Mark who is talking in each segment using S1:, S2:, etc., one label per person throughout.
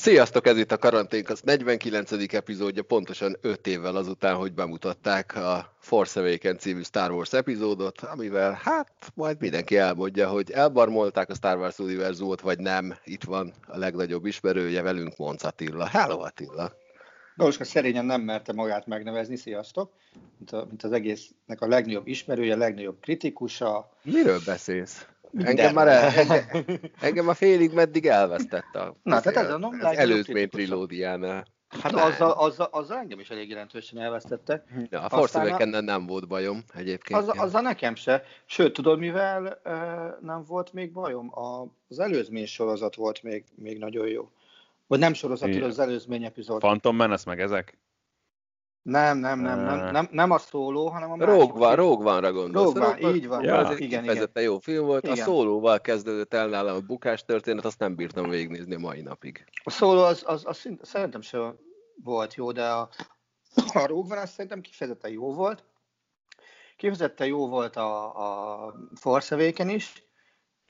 S1: Sziasztok, ez itt a Karanténk, az 49. epizódja, pontosan 5 évvel azután, hogy bemutatták a Force Awakens című Star Wars epizódot, amivel hát majd mindenki elmondja, hogy elbarmolták a Star Wars univerzumot, vagy nem. Itt van a legnagyobb ismerője velünk, Monc Attila. Hello Attila!
S2: Galuska szerényen nem merte magát megnevezni, sziasztok, mint, a, mint az egésznek a legnagyobb ismerője, a legnagyobb kritikusa.
S1: Miről beszélsz? Engem már el, engem, engem a félig meddig elvesztett a,
S2: Na, tehát ez a
S1: az előzmény trilódiánál.
S2: Hát azzal, azzal, azzal engem is elég jelentősen elvesztette.
S1: Ja, a Force
S2: Aztán a-
S1: awakens nem volt bajom egyébként.
S2: Az, azzal nekem se. Sőt, tudod, mivel uh, nem volt még bajom? A, az előzmény sorozat volt még, még nagyon jó. Vagy nem sorozat, tudod, az előzmény epizód.
S3: Phantom Menace meg ezek?
S2: Nem, nem, nem, nem, nem, nem a szóló, hanem a másik.
S1: Rogue van, Rogue One-ra gondolsz.
S2: Rogue One, így van.
S3: Ja.
S1: Az
S2: Igen, igen.
S1: jó film volt. A
S2: Igen.
S1: szólóval kezdődött el nálam a bukás történet, azt nem bírtam végignézni a mai napig.
S2: A szóló az, az, az szint, szerintem sem volt jó, de a, a Rogue One az szerintem kifejezetten jó volt. Kifejezetten jó volt a, a Force Awakens is,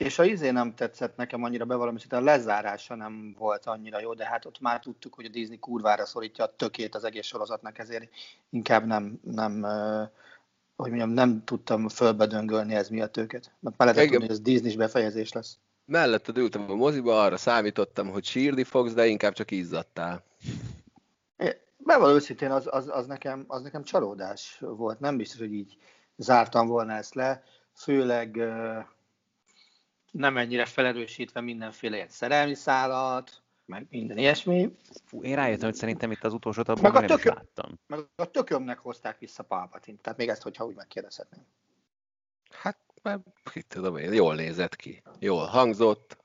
S2: és a izé nem tetszett nekem annyira bevallom, hogy a lezárása nem volt annyira jó, de hát ott már tudtuk, hogy a Disney kurvára szorítja a tökét az egész sorozatnak, ezért inkább nem, nem hogy mondjam, nem tudtam fölbedöngölni ez miatt őket. Mert már lehetett tudni, hogy ez Disney-s befejezés lesz.
S1: Melletted ültem a moziba, arra számítottam, hogy sírni fogsz, de inkább csak izzadtál.
S2: Bevallom őszintén, az, az, az, nekem, az nekem csalódás volt. Nem biztos, hogy így zártam volna ezt le, főleg nem ennyire felerősítve mindenféle ilyen szerelmi szállat, meg minden ilyesmi.
S3: Fú, én rájöttem, hogy szerintem itt az utolsót abban
S2: Meg a
S3: nem is
S2: tökö-
S3: láttam.
S2: Meg a tökömnek hozták vissza Palpatint. Tehát még ezt, hogyha úgy megkérdezhetném.
S1: Hát, mert mit tudom én, jól nézett ki. Jól hangzott.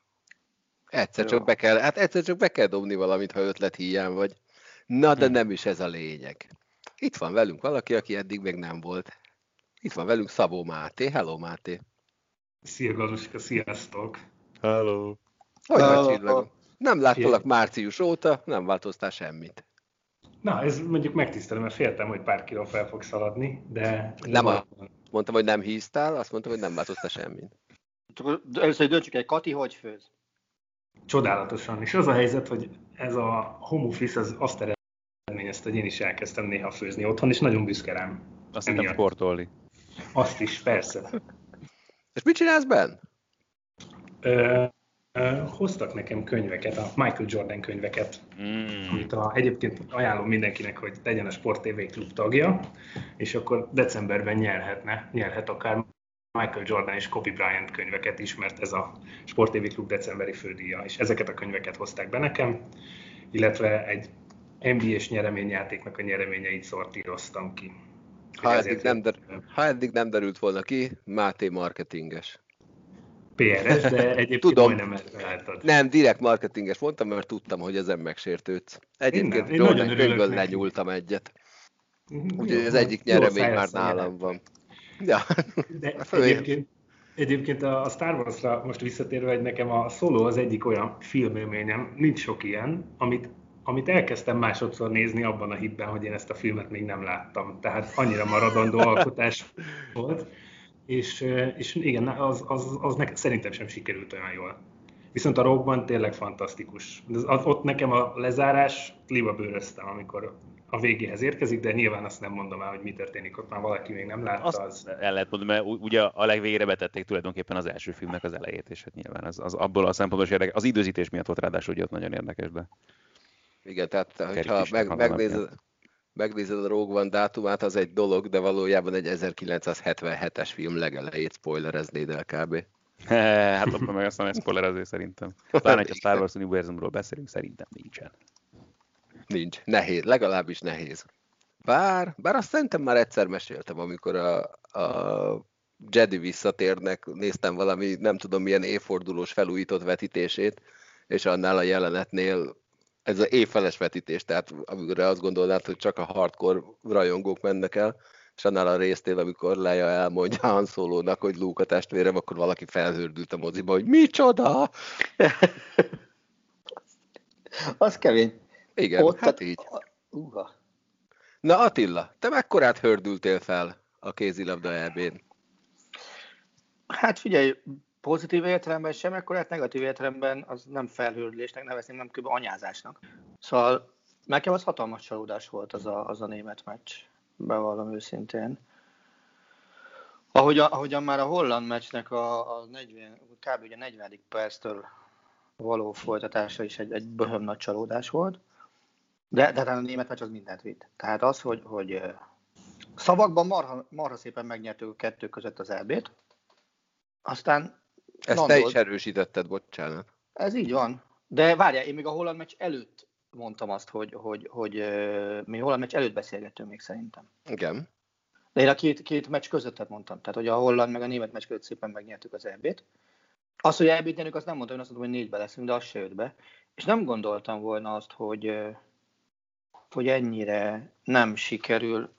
S1: Egyszer
S2: Jó.
S1: csak be kell, hát egyszer csak be kell dobni valamit, ha ötlet hiány vagy. Na, de
S3: Hmm.
S1: nem is ez a lényeg. Itt van velünk valaki, aki eddig még nem volt. Itt van velünk Szabó Máté. Hello Máté.
S4: Szia Galuska, sziasztok!
S3: Hello.
S1: Hogy
S2: Hello.
S1: Nem láttalak március óta, nem változtál semmit.
S4: Na, ez mondjuk megtisztelő, mert féltem, hogy pár kiló fel fog szaladni, de...
S1: Nem a- Mondtam, hogy nem híztál, azt mondtam, hogy nem változtál semmit.
S2: Csak Először döntsük egy Kati, hogy főz.
S4: Csodálatosan. És az a helyzet, hogy ez a home office az azt eredményezte, hogy én is elkezdtem néha főzni otthon, és nagyon büszke rám.
S3: Azt
S4: Emiatt.
S3: sportolni.
S4: Azt is, persze.
S1: És mit csinálsz benn?
S4: Ö, ö, hoztak nekem könyveket, a Michael Jordan könyveket,
S3: Mm.
S4: amit a, egyébként ajánlom mindenkinek, hogy legyen a Sport TV Klub tagja, és akkor decemberben nyerhetne, nyerhet akár Michael Jordan és Kobe Bryant könyveket is, mert ez a Sport TV Klub decemberi fődíja, és ezeket a könyveket hozták be nekem, illetve egy NBA-s nyereményjátéknak a nyereményeit szortíroztam ki.
S1: Ha eddig, nem der, ha eddig nem derült volna ki, Máté marketinges.
S4: PRS, de egyébként
S1: Tudom.
S4: majdnem ezt látod.
S1: Nem, direkt marketinges mondtam, mert tudtam, hogy ezen megsértődsz. Egyébként
S4: nem, én
S1: Jordan könyvből lenyúltam egyet.
S4: Mhm,
S1: Úgyhogy az egyik nyeremény már nálam van. Ja,
S4: De egyébként, egyébként a a Star Wars-ra most visszatérve, hogy nekem a Solo az egyik olyan filmélményem, nincs sok ilyen, amit, amit elkezdtem másodszor nézni abban a hitben, hogy én ezt a filmet még nem láttam. Tehát annyira maradandó alkotás volt. És, eh, és igen, az, az, az nekem szerintem sem sikerült olyan jól. Viszont a Rogue tényleg fantasztikus. Az, az, ott nekem a lezárás liba bőröztem, amikor a végéhez érkezik, de nyilván azt nem mondom el, hogy mi történik ott, már valaki még nem látta,
S3: Azt
S4: az
S3: el lehet mondani, mert ugye a legvégére betették tulajdonképpen az első filmnek az elejét, és hát nyilván az, az abból a szempontból is érdekes. Az időzítés miatt volt ráadásul ugye ott nagyon érdekes, de
S1: igen, tehát hogyha
S3: Kerítés
S1: meg, megnézed, megnézed a Rogue One dátumát, az egy dolog, de valójában egy 1977-es film legelejét spoilereznéd el kb.
S3: hát ott meg aztán ez spoilerező szerintem. Talán, hogy a Star Wars univerzumról beszélünk, szerintem nincsen.
S1: Nincs. Nehéz. Legalábbis nehéz. Bár, bár azt szerintem már egyszer meséltem, amikor a, a Jedi visszatérnek, néztem valami, nem tudom milyen évfordulós felújított vetítését, és annál a jelenetnél ez az évfeles vetítés, tehát amikor azt gondolnád, hogy csak a hardcore rajongók mennek el, és annál a résztél, amikor Leia elmondja Han Solo-nak, hogy Luke a testvérem, akkor valaki felhördült a moziba, hogy micsoda!
S2: az kemény.
S1: Igen, Ott, hát így.
S2: Uha.
S1: Na Attila, te mekkorát hördültél fel a kézilabda elbén?
S2: Hát figyelj, pozitív értelemben sem, akkor hát negatív értelemben az nem felhőrülésnek nevezném, nem kb. anyázásnak. Szóval nekem az hatalmas csalódás volt az a, az a német meccs, bevallom őszintén. Ahogyan, ahogyan már a holland meccsnek a, a 40, kb. ugye 40. perctől való folytatása is egy, egy böhöm nagy csalódás volt, de, de a német meccs az mindent vitt. Tehát az, hogy, hogy szavakban marha, marha szépen megnyertük a kettő között az elbét, aztán
S1: ezt Landol. te is erősítetted, bocsánat.
S2: Ez így van. De várjál, én még a holland meccs előtt mondtam azt, hogy, hogy, hogy, hogy mi holland meccs előtt beszélgettünk még szerintem.
S1: Igen.
S2: De én a két, két meccs közöttet mondtam. Tehát, hogy a holland meg a német meccs között szépen megnyertük az EB-t. Az, hogy EB-t nyerünk, azt nem mondtam, én azt mondtam, hogy négybe leszünk, de az se jött be. És nem gondoltam volna azt, hogy, hogy ennyire nem sikerül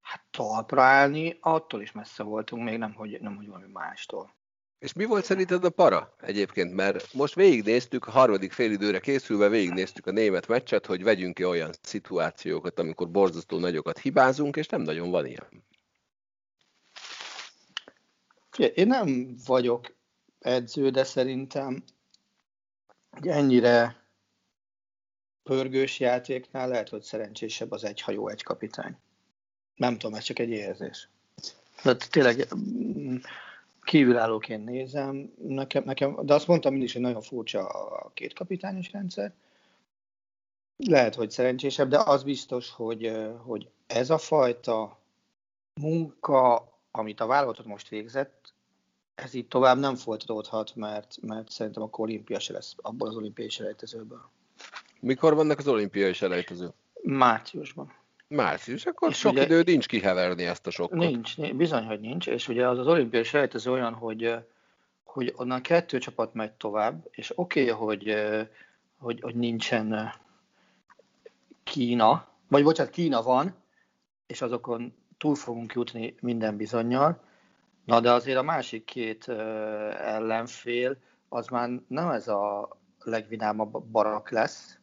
S2: hát talpra állni, attól is messze voltunk, még nem, hogy, nem, hogy valami mástól.
S1: És mi volt szerinted a para egyébként? Mert most végignéztük, a harmadik félidőre készülve végignéztük a német meccset, hogy vegyünk ki olyan szituációkat, amikor borzasztó nagyokat hibázunk, és nem nagyon van ilyen.
S2: Én nem vagyok edző, de szerintem hogy ennyire pörgős játéknál lehet, hogy szerencsésebb az egy hajó, egy kapitány. Nem tudom, ez csak egy érzés. De tényleg kívülállóként nézem, nekem, nekem, de azt mondtam mindig, hogy nagyon furcsa a két kapitányos rendszer. Lehet, hogy szerencsésebb, de az biztos, hogy, hogy ez a fajta munka, amit a válogatott most végzett, ez így tovább nem folytatódhat, mert, mert szerintem akkor olimpia se lesz abból az olimpiai selejtezőből.
S1: Mikor vannak az olimpiai selejtezők?
S2: Márciusban.
S1: Március, akkor és sok ugye, idő nincs kiheverni ezt a sokkot.
S2: Nincs, bizony, hogy nincs, és ugye az az olimpiai selejtező olyan, hogy, hogy onnan kettő csapat megy tovább, és oké, okay, hogy, hogy, hogy nincsen Kína, vagy bocsánat, Kína van, és azokon túl fogunk jutni minden bizonyal, na de azért a másik két ellenfél, az már nem ez a legvidámabb barak lesz,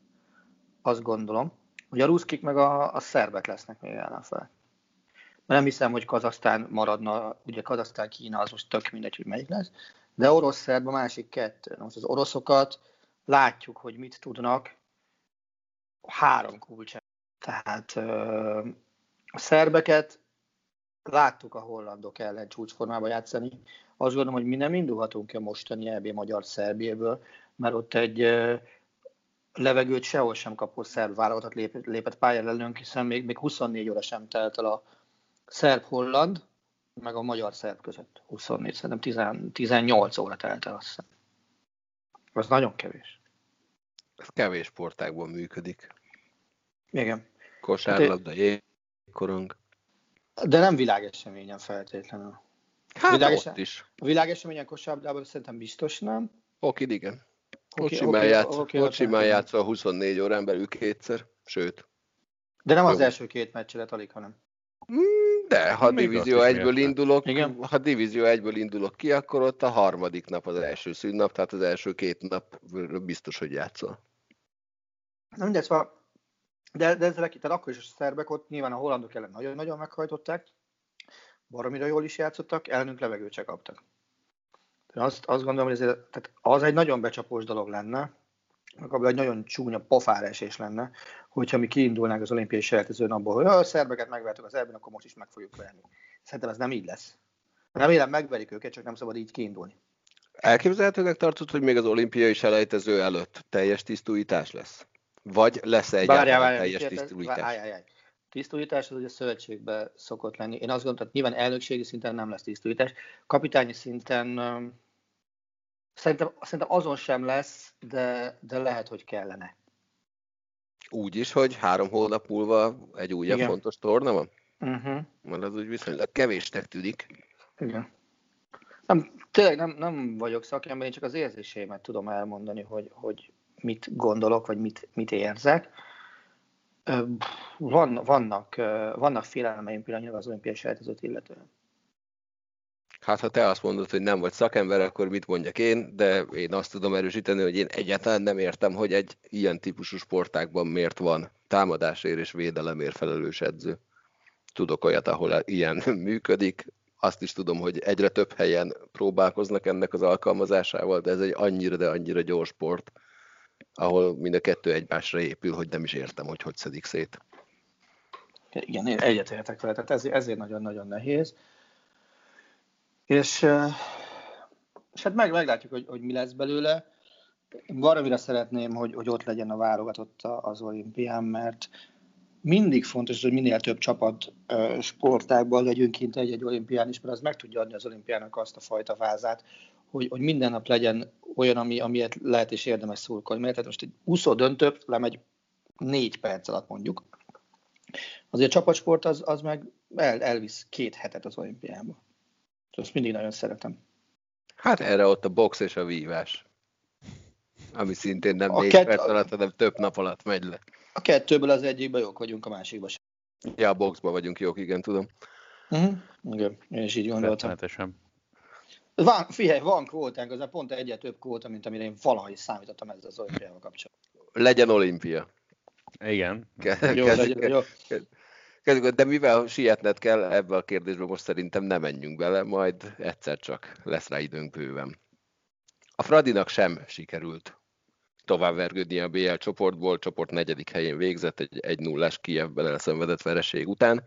S2: azt gondolom, hogy a ruszkik meg a, a szerbek lesznek még ellenfel. Mert nem hiszem, hogy Kazasztán maradna, ugye Kazasztán, Kína, az most tök mindegy, hogy melyik lesz, de orosz-szerb a másik kettő. Most az oroszokat látjuk, hogy mit tudnak, három kulcs. Tehát a szerbeket láttuk a hollandok ellen csúcsformában játszani. Azt gondolom, hogy mi nem indulhatunk ki a mostani EB magyar Szerbiéből, mert ott egy levegőt sehol sem kapó szerb vállalatot lépett, lépett pályára ellenünk, hiszen még, még 24 óra sem telt el a szerb-holland, meg a magyar-szerb között. 24, szerintem 10, 18 óra telt el, azt hiszem. Az nagyon kevés.
S1: Ez kevés sportákban működik.
S2: Igen.
S1: Kosárlabda, hát, jégkorong.
S2: De nem világeseményen feltétlenül.
S1: Hát világesem, ott is.
S2: A világeseményen kosárlabdában szerintem biztos nem.
S1: Oké, igen. Ott simán, okay, játsz, okay, ott simán játszol 24 órán belül kétszer, sőt.
S2: De nem az első két meccset alig, hanem.
S1: Hmm, de ha Még divízió egyből indulok, Igen? ha divízió egyből indulok ki, akkor ott a harmadik nap az első szűnnap, tehát az első két nap biztos, hogy játszol.
S2: Na mindegy, szóval, de, de ezzel tehát akkor is a szerbek ott nyilván a hollandok ellen nagyon-nagyon meghajtották, baromira jól is játszottak, ellenünk levegőt se kaptak. Azt, azt gondolom, hogy ezért, tehát az egy nagyon becsapós dolog lenne, meg egy nagyon csúnya pofáresés lenne, hogyha mi kiindulnánk az olimpiai selejtezőn abból, hogy a szerbeket megvertük az elben, akkor most is meg fogjuk verni. Szerintem ez nem így lesz. Remélem megverik őket, csak nem szabad így kiindulni.
S1: Elképzelhetőnek tartod, hogy még az olimpiai selejtező előtt teljes tisztújítás lesz? Vagy lesz -e egyáltalán teljes tisztújítás? Várjál, várjál.
S2: Tisztújítás az ugye szövetségbe szokott lenni. Én azt gondolom, hogy nyilván elnökségi szinten nem lesz tisztújítás. Kapitányi szinten Szerintem, szerintem azon sem lesz, de, de lehet, hogy kellene.
S1: Úgy is, hogy három hónap múlva egy újabb Igen. fontos torna van?
S2: Uh-huh.
S1: Mert az úgy viszonylag kevésnek tűnik.
S2: Igen. Nem, tényleg nem, nem vagyok szakember, én csak az érzéseimet tudom elmondani, hogy, hogy mit gondolok, vagy mit, mit érzek. Van, vannak, vannak félelmeim pillanatnyilag az olimpiai sejtezőt illetően.
S1: Hát ha te azt mondod, hogy nem vagy szakember, akkor mit mondjak én, de én azt tudom erősíteni, hogy én egyáltalán nem értem, hogy egy ilyen típusú sportákban miért van támadásért és védelemért felelős edző. Tudok olyat, ahol ilyen működik, azt is tudom, hogy egyre több helyen próbálkoznak ennek az alkalmazásával, de ez egy annyira, de annyira gyors sport, ahol mind a kettő egymásra épül, hogy nem is értem, hogy hogy szedik szét.
S2: Igen, egyetértek vele, tehát ezért nagyon-nagyon nehéz. És, és hát meg, meglátjuk, hogy, hogy mi lesz belőle. Valamire szeretném, hogy, hogy ott legyen a válogatott az olimpián, mert mindig fontos, hogy minél több csapat sportákban legyünk kint egy-egy olimpián is, mert az meg tudja adni az olimpiának azt a fajta vázát, hogy, hogy minden nap legyen olyan, ami, amiért lehet és érdemes szurkolni. Mert tehát most egy úszó döntő lemegy négy perc alatt mondjuk. Azért a csapatsport az, az meg el, elvisz két hetet az olimpiába. Azt mindig nagyon szeretem.
S1: Hát erre ott a box és a vívás. Ami szintén nem a négy kett... perc alatt, hanem több nap alatt megy le.
S2: A kettőből az egyikben jók vagyunk, a másikban sem.
S1: Ja, a boxban vagyunk jók, igen, tudom.
S2: Uh-huh. Igen, én is így gondoltam. Van, figyelj, van kvótánk, az pont egyet több kvóta, mint amire én valahogy számítottam ezzel az olimpiával kapcsolatban.
S1: Legyen olimpia.
S3: Igen.
S2: Jó, legyen, jó.
S1: De mivel sietned kell ebbe a kérdésbe, most szerintem nem menjünk bele, majd egyszer csak lesz rá időnk bőven. A Fradinak sem sikerült továbbvergődni a BL csoportból, csoport negyedik helyén végzett egy 1 0 Kievben elszenvedett vereség után.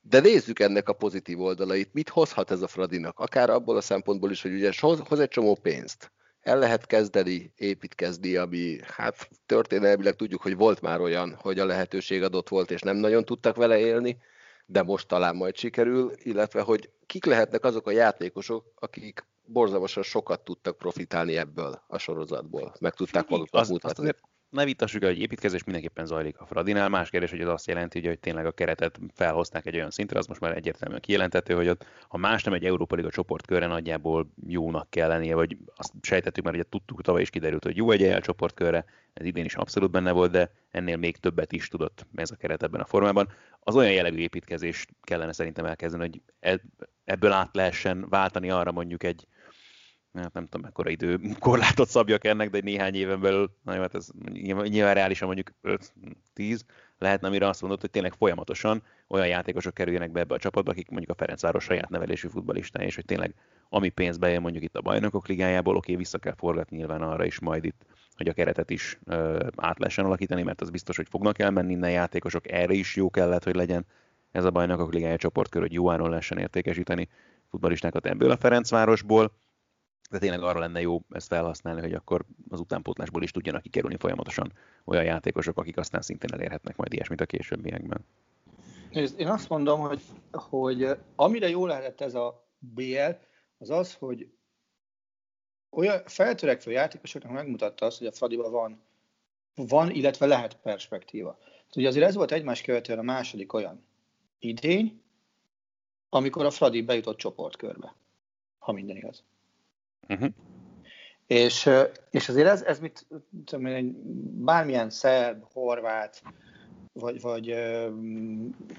S1: De nézzük ennek a pozitív oldalait. Mit hozhat ez a Fradinak? Akár abból a szempontból is, hogy ugye hoz egy csomó pénzt. El lehet kezdeni, építkezni, ami hát történelmileg tudjuk, hogy volt már olyan, hogy a lehetőség adott volt, és nem nagyon tudtak vele élni, de most talán majd sikerül, illetve hogy kik lehetnek azok a játékosok, akik borzalmasan sokat tudtak profitálni ebből a sorozatból, meg tudták maguknak az, mutatni. Azt
S3: ne vitassuk el, hogy építkezés mindenképpen zajlik a Fradinál. Más kérdés, hogy ez azt jelenti, hogy tényleg a keretet felhozták egy olyan szintre, az most már egyértelműen kijelentető, hogy ott, ha más nem egy Európa Liga csoportkörre nagyjából jónak kell lennie, vagy azt sejtettük már, hogy tudtuk, tavaly is kiderült, hogy jó egy EL csoportkörre, ez idén is abszolút benne volt, de ennél még többet is tudott ez a keret ebben a formában. Az olyan jellegű építkezést kellene szerintem elkezdeni, hogy e- ebből át lehessen váltani arra mondjuk egy, hát nem tudom, mekkora idő korlátot szabjak ennek, de néhány éven belül, na jó, hát ez nyilván reálisan mondjuk 5-10 lehetne, amire azt mondod, hogy tényleg folyamatosan olyan játékosok kerüljenek be ebbe a csapatba, akik mondjuk a Ferencváros saját nevelésű futbalista, és hogy tényleg ami pénz bejön mondjuk itt a bajnokok ligájából, oké, vissza kell forgatni nyilván arra is majd itt, hogy a keretet is ö, át lehessen alakítani, mert az biztos, hogy fognak elmenni innen játékosok, erre is jó kellett, hogy legyen ez a bajnokok ligája csoportkör, hogy jó áron lehessen értékesíteni futballistákat ebből a Ferencvárosból de tényleg arra lenne jó ezt felhasználni, hogy akkor az utánpótlásból is tudjanak kikerülni folyamatosan olyan játékosok, akik aztán szintén elérhetnek majd ilyesmit a későbbiekben.
S2: Én azt mondom, hogy, hogy amire jó lehetett ez a BL, az az, hogy olyan feltörekvő játékosoknak megmutatta azt, hogy a Fradiban van, van, illetve lehet perspektíva. Ugye azért ez volt egymás követően a második olyan idény, amikor a Fradi bejutott csoportkörbe, ha minden igaz. Uh-huh. És, és azért ez, ez mit, tudom, bármilyen szerb, horvát, vagy, vagy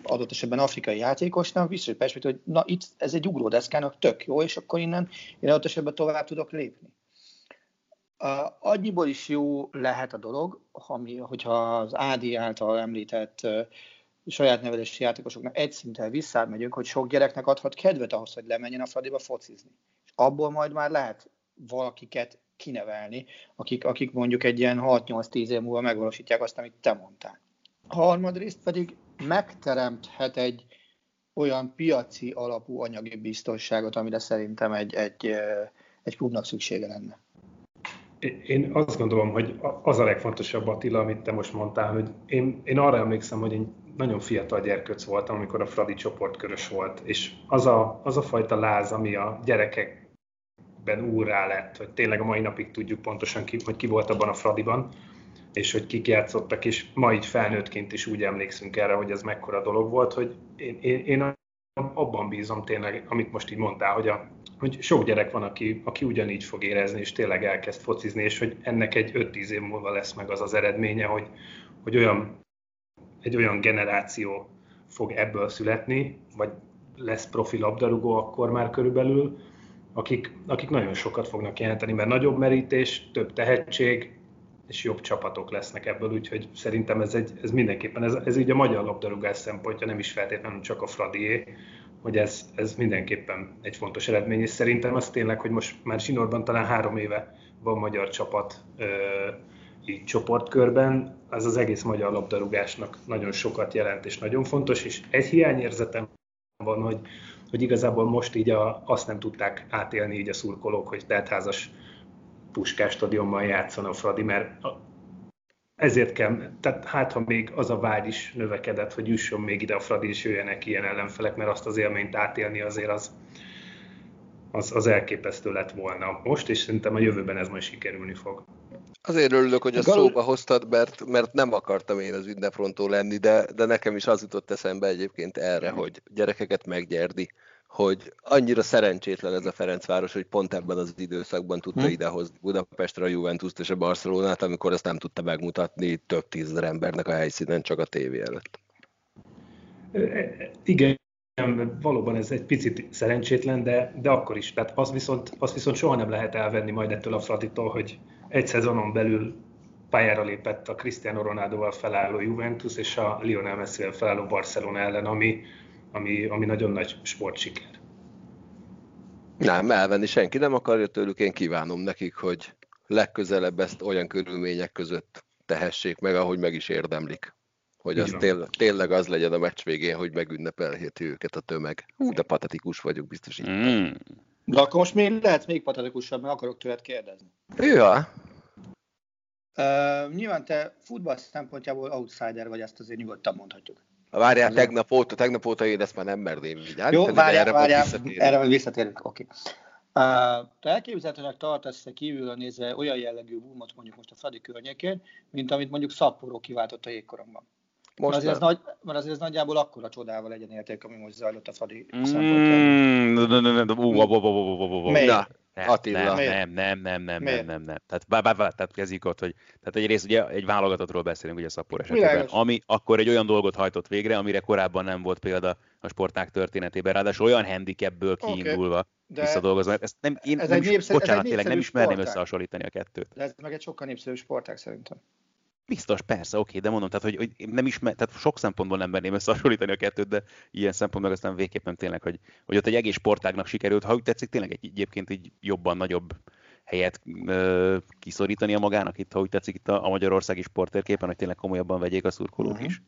S2: adott esetben afrikai játékosnak biztos, hogy perspektív, hogy na itt ez egy ugródeszkának tök jó, és akkor innen én adott esetben tovább tudok lépni. Uh, annyiból is jó lehet a dolog, ami, hogyha az Ádi által említett uh, saját nevelési játékosoknak egy szinten visszamegyünk, hogy sok gyereknek adhat kedvet ahhoz, hogy lemenjen a Fradiba focizni abból majd már lehet valakiket kinevelni, akik, akik mondjuk egy ilyen 6-8-10 év múlva megvalósítják azt, amit te mondtál. A harmadrészt pedig megteremthet egy olyan piaci alapú anyagi biztonságot, amire szerintem egy, egy, egy klubnak szüksége lenne.
S4: Én azt gondolom, hogy az a legfontosabb Attila, amit te most mondtál, hogy én, én arra emlékszem, hogy én nagyon fiatal gyerkőc voltam, amikor a Fradi csoportkörös volt, és az a, az a fajta láz, ami a gyerekek ben úrrá lett, hogy tényleg a mai napig tudjuk pontosan, ki, hogy ki volt abban a Fradiban. és hogy kik játszottak, és ma így felnőttként is úgy emlékszünk erre, hogy ez mekkora dolog volt, hogy én, én, én abban bízom tényleg, amit most így mondtál, hogy, a, hogy sok gyerek van, aki, aki ugyanígy fog érezni, és tényleg elkezd focizni, és hogy ennek egy 5-10 év múlva lesz meg az az eredménye, hogy, hogy olyan, egy olyan generáció fog ebből születni, vagy lesz profi labdarúgó akkor már körülbelül, akik, akik nagyon sokat fognak jelenteni, mert nagyobb merítés, több tehetség, és jobb csapatok lesznek ebből, úgyhogy szerintem ez, egy, ez mindenképpen, ez, ez így a magyar labdarúgás szempontja, nem is feltétlenül csak a Fradié, hogy ez, ez mindenképpen egy fontos eredmény, és szerintem az tényleg, hogy most már Zsinórban talán három éve van magyar csapat ö, így csoportkörben, az az egész magyar labdarúgásnak nagyon sokat jelent, és nagyon fontos, és egy hiányérzetem van, hogy, hogy igazából most így a, azt nem tudták átélni így a szurkolók, hogy teltházas Puskás stadionban játszon a Fradi, mert ezért kell, tehát hát ha még az a vágy is növekedett, hogy jusson még ide a Fradi, és jöjjenek ilyen ellenfelek, mert azt az élményt átélni azért az, az, az elképesztő lett volna most, és szerintem a jövőben ez majd sikerülni fog.
S1: Azért örülök, hogy a Gal... szóba hoztad, mert, mert nem akartam én az ünneprontó lenni, de, de nekem is az jutott eszembe egyébként erre, hogy gyerekeket meggyerdi hogy annyira szerencsétlen ez a Ferencváros, hogy pont ebben az időszakban tudta hmm. idehozni Budapestre a juventus és a Barcelonát, amikor ezt nem tudta megmutatni több tízezer embernek a helyszínen, csak a tévé előtt.
S4: Igen, valóban ez egy picit szerencsétlen, de, de akkor is. Tehát az viszont, az viszont soha nem lehet elvenni majd ettől a Fraditól, hogy egy szezonon belül pályára lépett a Cristiano Ronaldoval felálló Juventus és a Lionel Messi-vel felálló Barcelona ellen, ami, ami, ami nagyon nagy sportsiker.
S1: Nem, elvenni senki nem akarja tőlük, én kívánom nekik, hogy legközelebb ezt olyan körülmények között tehessék meg, ahogy meg is érdemlik. Hogy az tél, tényleg az legyen a meccs végén, hogy megünnepelheti őket a tömeg. Hú, de patetikus vagyok, biztos így. Mm.
S2: De akkor most még lehet még patetikusabb, mert akarok tőled kérdezni.
S1: Ja.
S2: Uh, nyilván te futball szempontjából outsider vagy, ezt azért nyugodtan mondhatjuk.
S1: Várjál, tegnap óta, tegnap óta én ezt már nem merném vigyázni.
S2: Jó, várjál, erre várjál, erre majd visszatérünk, oké. Okay. Uh, te elképzelhetőnek tartasz kívülről nézve olyan jellegű boomot mondjuk most a Fradi környékén, mint amit mondjuk Szapporo kiváltott a jégkoromban. Most mert azért, ez nagy, mert azért ez nagyjából akkora csodával legyen érték, ami most zajlott a Fradi mm,
S3: Attila. Nem, nem, nem, nem, nem, nem, nem, Tehát, bá, bá, bá, tehát kezdjük ott, hogy tehát egyrészt ugye egy válogatottról beszélünk, ugye Szappor esetében, ami akkor egy olyan dolgot hajtott végre, amire korábban nem volt példa a sporták történetében, ráadásul olyan handicapből kiindulva okay. visszadolgozva. Ezt nem, én ez nem is, népszer, bocsánat, tényleg nem ismerném összehasonlítani a kettőt.
S2: De ez meg egy sokkal népszerű sporták szerintem.
S3: Biztos, persze, oké, de mondom, tehát, hogy, hogy nem ismer, tehát sok szempontból nem merném összehasonlítani a kettőt, de ilyen szempontból aztán végképp nem tényleg, hogy, hogy ott egy egész sportágnak sikerült, ha úgy tetszik, tényleg egy, egyébként így jobban, nagyobb helyet ö, a magának itt, ha úgy tetszik itt a, a magyarországi sportérképen, hogy tényleg komolyabban vegyék a szurkolók uh-huh. is.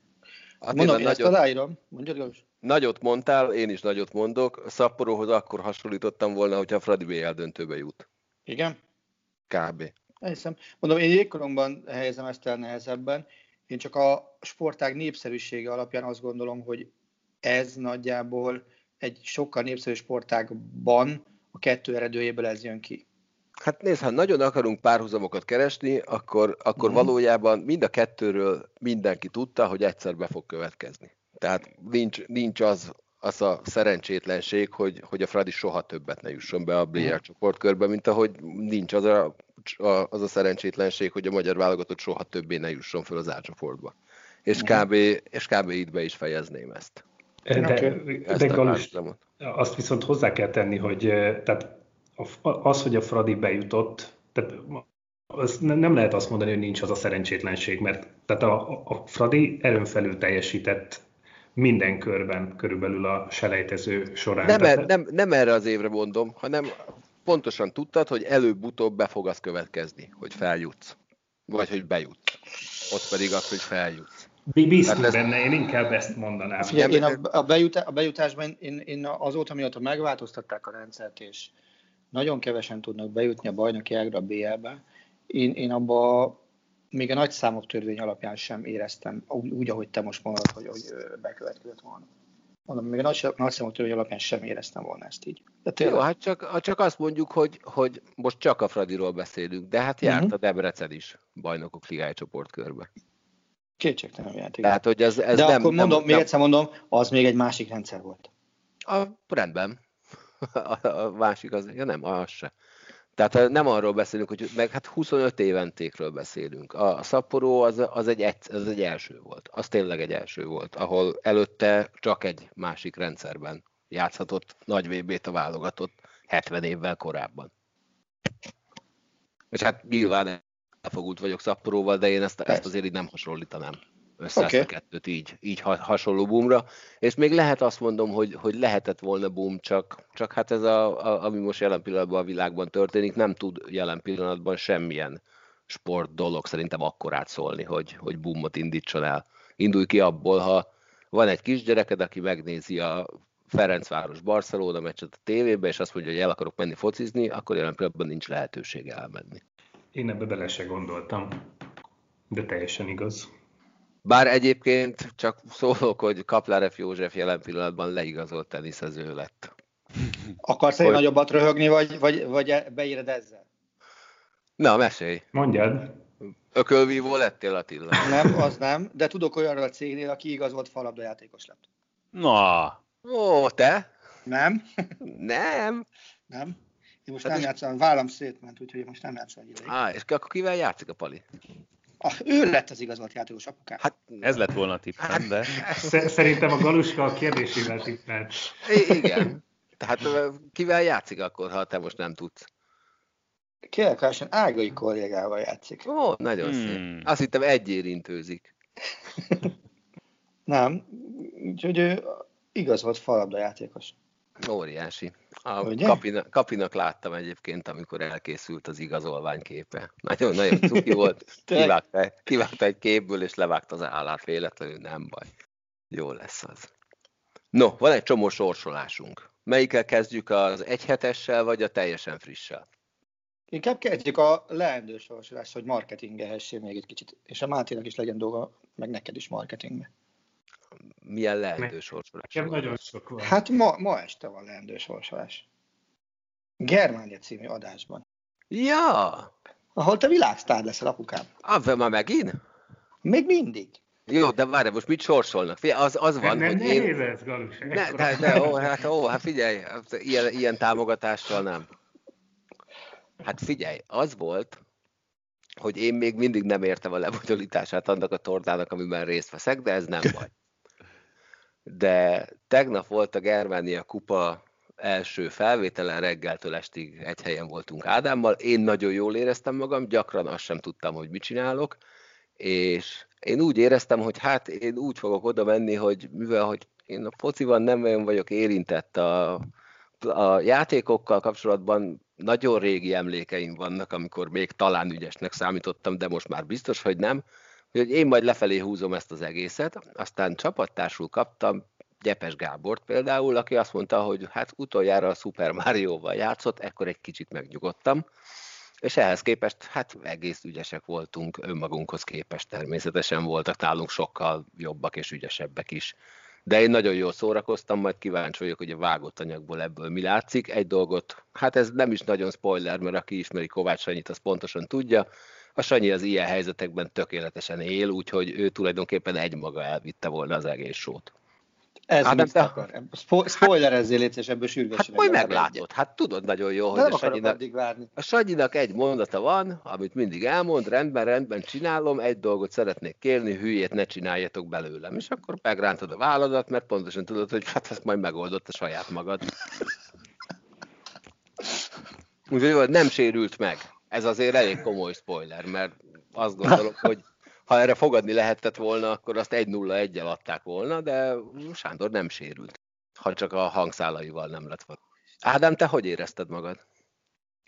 S2: Attila, Mondom, nagyot, ezt aláírom. Mondjad,
S1: Nagyot mondtál, én is nagyot mondok. Szapporóhoz akkor hasonlítottam volna, hogyha a Fradi BL döntőbe jut.
S2: Igen?
S1: Kb.
S2: Hiszem. Mondom, én jégkoromban helyezem ezt el nehezebben. Én csak a sportág népszerűsége alapján azt gondolom, hogy ez nagyjából egy sokkal népszerű sportágban a kettő eredőjéből ez jön ki.
S1: Hát nézd, ha nagyon akarunk párhuzamokat keresni, akkor, akkor uh-huh. valójában mind a kettőről mindenki tudta, hogy egyszer be fog következni. Tehát nincs, nincs az, az a szerencsétlenség, hogy, hogy a Fradi soha többet ne jusson be a BL uh-huh. csoportkörbe, mint ahogy nincs az a az a szerencsétlenség, hogy a magyar válogatott soha többé ne jusson fel az átcsoportba. És kb, és kb itt be is fejezném ezt.
S4: De, ezt de Galus, azt viszont hozzá kell tenni, hogy tehát az, hogy a Fradi bejutott, tehát az nem lehet azt mondani, hogy nincs az a szerencsétlenség, mert tehát a, a Fradi erőn felül teljesített minden körben körülbelül a selejtező során.
S1: Nem, er, nem, nem erre az évre mondom, hanem pontosan tudtad, hogy előbb-utóbb be fog az következni, hogy feljutsz. Vagy hogy bejutsz. Ott pedig az, hogy feljutsz.
S4: Bíztunk ez... benne, én inkább ezt mondanám.
S2: Figyelj, én a, a, bejutá, a bejutásban én, én azóta, mióta megváltoztatták a rendszert, és nagyon kevesen tudnak bejutni a bajnoki ágra a BL-be, én, én abba még a nagy számok törvény alapján sem éreztem úgy, úgy ahogy te most mondod, hogy, hogy bekövetkezett volna. Mondom, még nagy számú törvény alapján sem éreztem volna ezt így.
S1: De tényleg... Jó, hát csak, csak azt mondjuk, hogy, hogy most csak a Fradiról beszélünk, de hát járt uh-huh. a Debrecen is bajnokok ligája csoportkörbe.
S2: Kétségtelen játék.
S1: Tehát, hogy ez, ez
S2: de
S1: nem,
S2: akkor mondom,
S1: nem,
S2: még egyszer mondom, az még egy másik rendszer volt.
S1: A, rendben. A, a másik az, ja nem, az se. Tehát nem arról beszélünk, hogy meg hát 25 éventékről beszélünk. A Sapporo az, az, egy, az egy első volt. Az tényleg egy első volt, ahol előtte csak egy másik rendszerben játszhatott nagy VB-t a válogatott 70 évvel korábban. És hát nyilván elfogult vagyok Szapporóval, de én ezt, ezt azért így nem hasonlítanám össze okay. ezt a kettőt így, így hasonló boomra. És még lehet azt mondom, hogy, hogy lehetett volna boom, csak, csak hát ez, a, a, ami most jelen pillanatban a világban történik, nem tud jelen pillanatban semmilyen sport dolog szerintem akkor átszólni, hogy, hogy boomot indítson el. Indulj ki abból, ha van egy kisgyereked, aki megnézi a Ferencváros Barcelona meccset a tévébe, és azt mondja, hogy el akarok menni focizni, akkor jelen pillanatban nincs lehetősége elmenni.
S4: Én ebbe bele se gondoltam, de teljesen igaz.
S1: Bár egyébként csak szólok, hogy Kaplárev József jelen pillanatban leigazolt teniszező lett.
S2: Akarsz egy nagyobbat röhögni, vagy, vagy, vagy e- beíred ezzel?
S1: Na, mesélj.
S4: Mondjad.
S1: Ökölvívó lettél Attila?
S2: Nem, az nem, de tudok olyanról a cégnél, aki igazolt játékos lett.
S3: Na.
S1: Ó, te?
S2: Nem.
S1: Nem.
S2: Nem. Én most hát nem játszom, vállam szétment, úgyhogy most nem játszom egy
S1: ideig. Á, és akkor kivel játszik a Pali?
S2: Ah, ő lett az igazolt játékos apukám.
S3: Hát, ez lett volna a tippem, hát, de...
S4: Szerintem a Galuska a kérdésével tippelt.
S1: Igen. Tehát kivel játszik akkor, ha te most nem tudsz?
S2: Kérlek, Ágai kollégával játszik.
S1: Ó, nagyon hmm. szép. Azt hittem egy érintőzik.
S2: nem, úgyhogy ő igazolt falabda játékos.
S1: Óriási. A kapinak, kapinak láttam egyébként, amikor elkészült az igazolványképe. Nagyon-nagyon cuki volt. Kivágta, kivágta egy képből, és levágta az állát véletlenül, nem baj. Jó lesz az. No, van egy csomó sorsolásunk. Melyikkel kezdjük az egyhetessel, vagy a teljesen frissel?
S2: Inkább kezdjük a leendő sorsolást, hogy marketingehessél még egy kicsit, és a Máténak is legyen dolga, meg neked is marketingbe
S1: milyen leendő sorsolás?
S4: Nekem nagyon sok van.
S2: Hát ma, ma este van leendő sorsolás. Germánia című adásban.
S1: Ja!
S2: Ahol te világsztár leszel, apukám.
S1: Ah, már megint?
S2: Még mindig.
S1: Jó, de várj, most mit sorsolnak? Figyelj, az, az van,
S4: nem,
S1: hogy
S4: nem én... Ez, Galus,
S1: ne, de, de, ó, hát, ó, hát figyelj, ilyen, ilyen támogatással nem. Hát figyelj, az volt, hogy én még mindig nem értem a lebonyolítását annak a tortának, amiben részt veszek, de ez nem baj de tegnap volt a Germánia kupa első felvételen, reggeltől estig egy helyen voltunk Ádámmal, én nagyon jól éreztem magam, gyakran azt sem tudtam, hogy mit csinálok, és én úgy éreztem, hogy hát én úgy fogok oda menni, hogy mivel, hogy én a fociban nem olyan vagyok érintett a, a játékokkal kapcsolatban nagyon régi emlékeim vannak, amikor még talán ügyesnek számítottam, de most már biztos, hogy nem, hogy én majd lefelé húzom ezt az egészet, aztán csapattársul kaptam Gyepes Gábort például, aki azt mondta, hogy hát utoljára a Super Mario-val játszott, ekkor egy kicsit megnyugodtam, és ehhez képest hát egész ügyesek voltunk, önmagunkhoz képest természetesen voltak nálunk sokkal jobbak és ügyesebbek is. De én nagyon jól szórakoztam, majd kíváncsi vagyok, hogy a vágott anyagból ebből mi látszik. Egy dolgot, hát ez nem is nagyon spoiler, mert aki ismeri Kovács Sanyit, az pontosan tudja, a Sanyi az ilyen helyzetekben tökéletesen él, úgyhogy ő tulajdonképpen egymaga elvitte volna az egész sót.
S2: Ez hát, mit akar? Spo- spoilerezzél, légy, és ebből sürgősen.
S1: Hát majd meglátod. Hát tudod nagyon jó, hogy a Sanyinak, a Sanyinak egy mondata van, amit mindig elmond, rendben, rendben csinálom, egy dolgot szeretnék kérni, hülyét ne csináljatok belőlem. És akkor megrántod a válladat, mert pontosan tudod, hogy hát ezt majd megoldott a saját magad. Úgyhogy nem sérült meg ez azért elég komoly spoiler, mert azt gondolom, hogy ha erre fogadni lehetett volna, akkor azt 1-0-1-el adták volna, de Sándor nem sérült, ha csak a hangszálaival nem lett volna. Ádám, te hogy érezted magad?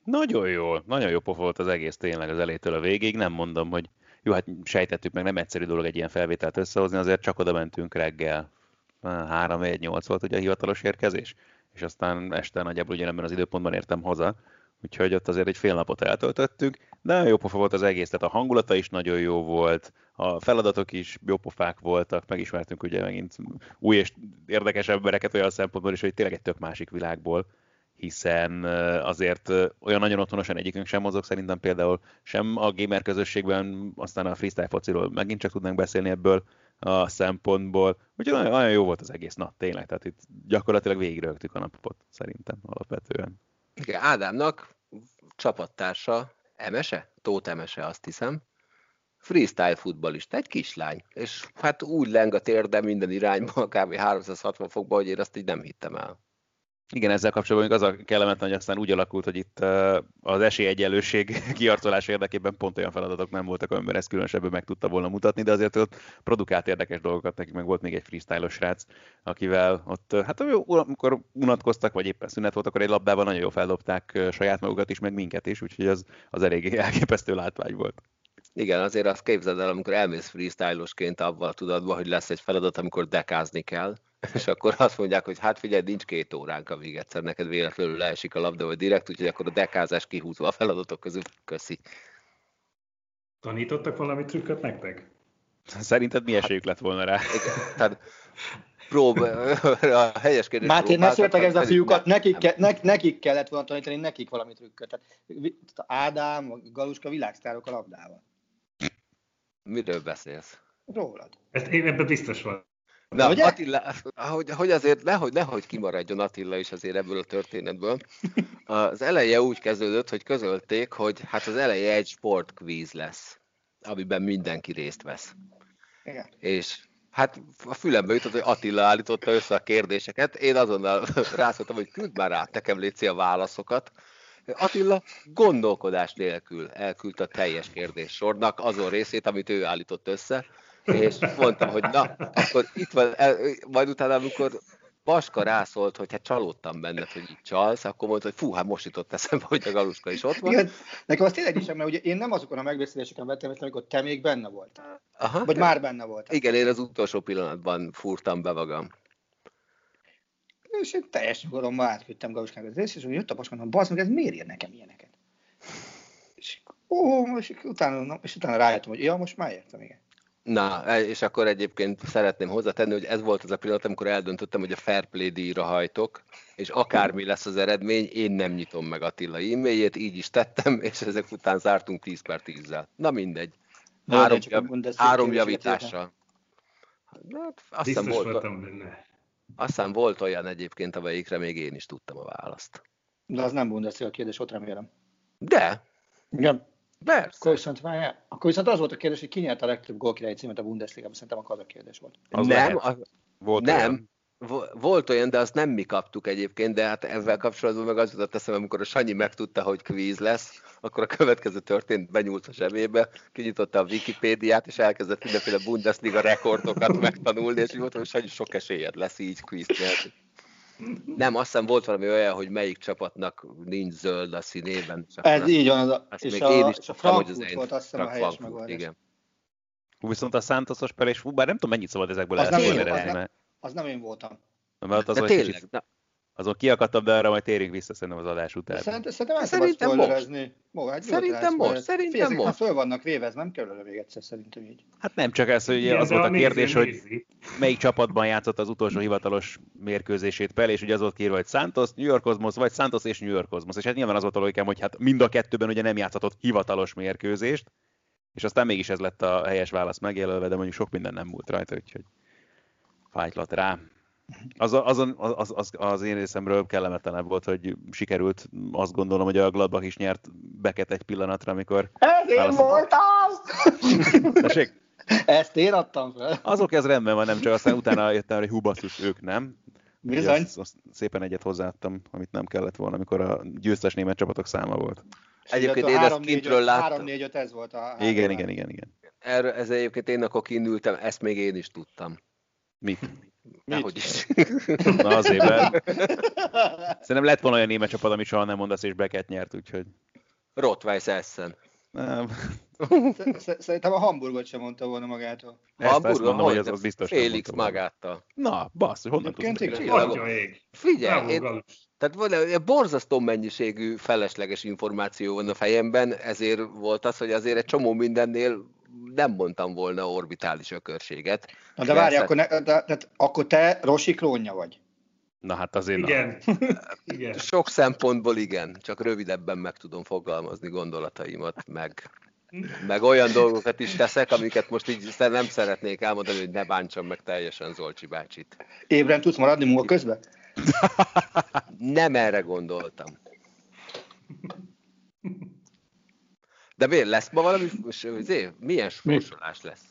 S3: Nagyon jól, nagyon jó pofa volt az egész tényleg az elétől a végig. Nem mondom, hogy jó, hát sejtettük meg, nem egyszerű dolog egy ilyen felvételt összehozni, azért csak oda mentünk reggel. 3-1-8 volt ugye a hivatalos érkezés, és aztán este nagyjából ugyanebben az időpontban értem haza, úgyhogy ott azért egy fél napot de nagyon jó pofa volt az egész, tehát a hangulata is nagyon jó volt, a feladatok is jó pofák voltak, megismertünk ugye megint új és érdekes embereket olyan szempontból is, hogy tényleg egy tök másik világból, hiszen azért olyan nagyon otthonosan egyikünk sem mozog, szerintem például sem a gamer közösségben, aztán a freestyle fociról megint csak tudnánk beszélni ebből a szempontból. Úgyhogy nagyon, nagyon jó volt az egész nap, tényleg, tehát itt gyakorlatilag végigrögtük a napot, szerintem alapvetően.
S1: Igen, Ádámnak csapattársa Emese? Tóth Emese, azt hiszem. Freestyle futballista, egy kislány. És hát úgy leng a térde minden irányba, kb. 360 fokba, hogy én azt így nem hittem el.
S3: Igen, ezzel kapcsolatban az a kellemetlen, hogy aztán úgy alakult, hogy itt az esélyegyenlőség kiarcolás érdekében pont olyan feladatok nem voltak, amiben ezt különösebben meg tudta volna mutatni, de azért ott produkált érdekes dolgokat, nekik meg volt még egy freestyle-os srác, akivel ott, hát amikor unatkoztak, vagy éppen szünet volt, akkor egy labdával nagyon jól feldobták saját magukat is, meg minket is, úgyhogy az, az elég elképesztő látvány volt.
S1: Igen, azért azt képzeld el, amikor elmész freestyle-osként avval tudatba, hogy lesz egy feladat, amikor dekázni kell, és akkor azt mondják, hogy hát figyelj, nincs két óránk, amíg egyszer neked véletlenül leesik a labda, vagy direkt, úgyhogy akkor a dekázás kihúzva a feladatok közül, köszi.
S4: Tanítottak valami trükköt nektek?
S3: Szerinted mi esélyük lett volna rá?
S1: Igen, tehát prób, a helyes kérdés
S2: Máté, ne szóltak ez a fiúkat, nekik, ke, ne, nekik kellett volna tanítani, nekik valami trükköt. Tehát Ádám, Galuska világsztárok a labdával.
S1: Miről beszélsz?
S2: Rólad.
S4: Ezt én ebben biztos van.
S1: Na, Ugye? Attila, hogy, hogy azért nehogy, nehogy kimaradjon Attila is azért ebből a történetből. Az eleje úgy kezdődött, hogy közölték, hogy hát az eleje egy sportkvíz lesz, amiben mindenki részt vesz.
S2: Igen.
S1: És hát a fülembe jutott, hogy Attila állította össze a kérdéseket. Én azonnal rászóltam, hogy küld már át nekem létszi a válaszokat. Attila gondolkodás nélkül elküldte a teljes kérdéssornak azon részét, amit ő állított össze, és mondtam, hogy na, akkor itt van, el, majd utána, amikor Paska rászólt, hogy hát csalódtam benned, hogy itt csalsz, akkor mondta, hogy fú, hát most jutott eszembe, hogy a Galuska is ott van. Igen,
S2: nekem az tényleg is, mert ugye én nem azokon a megbeszéléseken vettem részt, amikor te még benne voltál. Aha, Vagy már benne voltál.
S1: Igen, én az utolsó pillanatban fúrtam be magam.
S2: És én teljes nyugodommal átküldtem Galuskának az részt, és jött a Paska, hogy meg ez miért ír nekem ilyeneket? És, ó, és utána, és utána rájöttem, hogy ja, most már értem, igen.
S1: Na, e, és akkor egyébként szeretném hozzátenni, hogy ez volt az a pillanat, amikor eldöntöttem, hogy a Fair Play díjra hajtok, és akármi lesz az eredmény, én nem nyitom meg Attila e-mailjét, így is tettem, és ezek után zártunk 10 per 10-zel. Na mindegy. Három, jav, három javítással.
S4: Hát, aztán volt, benne.
S1: Aztán volt olyan egyébként, amelyikre még én is tudtam a választ.
S2: De az nem Bundesliga kérdés, ott remélem.
S1: De.
S2: Igen.
S1: Persze.
S2: Akkor viszont, várjál, akkor viszont az volt a kérdés, hogy ki nyert a legtöbb gólkirályi címet a Bundesliga-ban, szerintem az a kérdés volt.
S1: Az nem, az, volt nem. Olyan. Volt olyan, de azt nem mi kaptuk egyébként, de hát ezzel kapcsolatban meg az jutott eszembe, amikor a Sanyi megtudta, hogy kvíz lesz, akkor a következő történt, benyúlt a zsebébe, kinyitotta a Wikipédiát, és elkezdett mindenféle Bundesliga rekordokat megtanulni, és így volt, hogy Sanyi sok esélyed lesz így kvíz nem, azt hiszem volt valami olyan, hogy melyik csapatnak nincs zöld a színében.
S2: Ez így van, az a, és, még a, én is és a Frankfurt hogy az volt azt hiszem a helyes megoldás. Igen.
S3: Viszont a Santosos per, és bár nem tudom mennyit szabad ezekből
S2: az én, az, nem, az nem én voltam.
S3: Mert az, De tényleg, kicsit, azon kiakadtam, de arra majd térjünk vissza szerintem az adás után.
S2: Szerintem, szerintem el szerintem most. Most,
S1: hát szerintem most, szerintem Fél, most.
S2: föl vannak véve, ez nem kell még egyszer szerintem így.
S3: Hát nem csak ez, hogy Igen, az volt a kérdés, hogy melyik csapatban játszott az utolsó hivatalos mérkőzését Pel, és ugye az volt kérve, hogy Santos, New York Cosmos, vagy Santos és New York Cosmos. És hát nyilván az volt a logikám, hogy hát mind a kettőben ugye nem játszhatott hivatalos mérkőzést, és aztán mégis ez lett a helyes válasz megjelölve, de mondjuk sok minden nem múlt rajta, úgyhogy fájtlat rá. Az, az, az, az, az én részemről kellemetlenebb volt, hogy sikerült, azt gondolom, hogy a Gladbach is nyert beket egy pillanatra, amikor...
S2: Ez én voltam! Tessék? Ezt én adtam fel.
S3: Azok ez rendben van, nem csak aztán utána jöttem, hogy hú ők nem.
S2: Bizony. Azt,
S3: azt szépen egyet hozzáadtam, amit nem kellett volna, amikor a győztes német csapatok száma volt.
S1: Egyébként én ezt kintről láttam.
S2: 3-4-5 ez volt a...
S3: Igen, igen, igen, igen.
S1: Erről, ez egyébként én akkor kinültem, ezt még én is tudtam.
S3: Mit?
S1: Nehogy is.
S3: Na azért, mert szerintem lett volna olyan német csapat, ami soha nem mondasz, és Beket nyert, úgyhogy...
S1: Rottweiss Essen.
S3: Nem.
S2: Szerintem a Hamburgot sem mondta volna magától.
S3: Ezt,
S1: Hamburg,
S3: ezt mondom, hogy az, az biztos nem
S1: Félix magáttal.
S3: Na, bassz, hogy honnan tudsz?
S1: Figyelj, én, tehát van egy borzasztó mennyiségű felesleges információ van a fejemben, ezért volt az, hogy azért egy csomó mindennél nem mondtam volna orbitális ökörséget.
S2: Na de várj, akkor, ne, de, de, akkor te Rosi klónja vagy.
S3: Na hát azért na.
S4: Igen. Igen.
S1: Sok szempontból igen, csak rövidebben meg tudom fogalmazni gondolataimat, meg, meg olyan dolgokat is teszek, amiket most így nem szeretnék elmondani, hogy ne bántsam meg teljesen Zolcsi bácsit.
S2: Ébren tudsz maradni múlva közben?
S1: Nem erre gondoltam. De miért lesz ma valami, izé, milyen sorsolás lesz?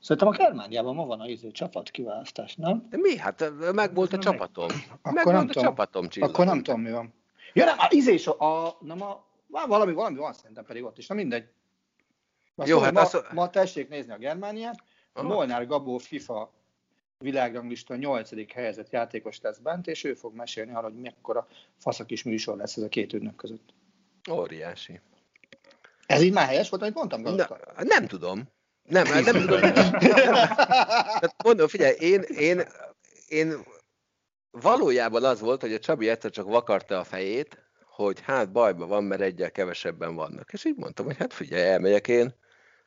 S2: Szerintem a Germániában ma van a izé, csapat kiválasztás, nem?
S1: De mi? Hát meg volt a csapatom. Meg
S2: Akkor nem
S1: volt a
S2: tudom.
S1: csapatom, csillagom.
S2: Akkor nem tudom, mi van. Ja, nem, a izés, a, a nem a, valami, valami van szerintem pedig ott is, na mindegy. Azt
S1: Jó,
S2: Jó,
S1: hát
S2: ma,
S1: azt-
S2: ma tessék nézni a Germániát, a
S1: Aha.
S2: Molnár Gabó FIFA világranglista 8. helyezett játékos lesz bent, és ő fog mesélni arra, hogy mekkora faszakis műsor lesz ez a két ügynök között.
S1: Óriási.
S2: Ez így már helyes volt, amit mondtam,
S1: Na, nem tudom. Nem, nem tudom. Tehát mondom, figyelj, én, én, én valójában az volt, hogy a Csabi egyszer csak vakarta a fejét, hogy hát bajban van, mert egyel kevesebben vannak. És így mondtam, hogy hát figyelj, elmegyek én.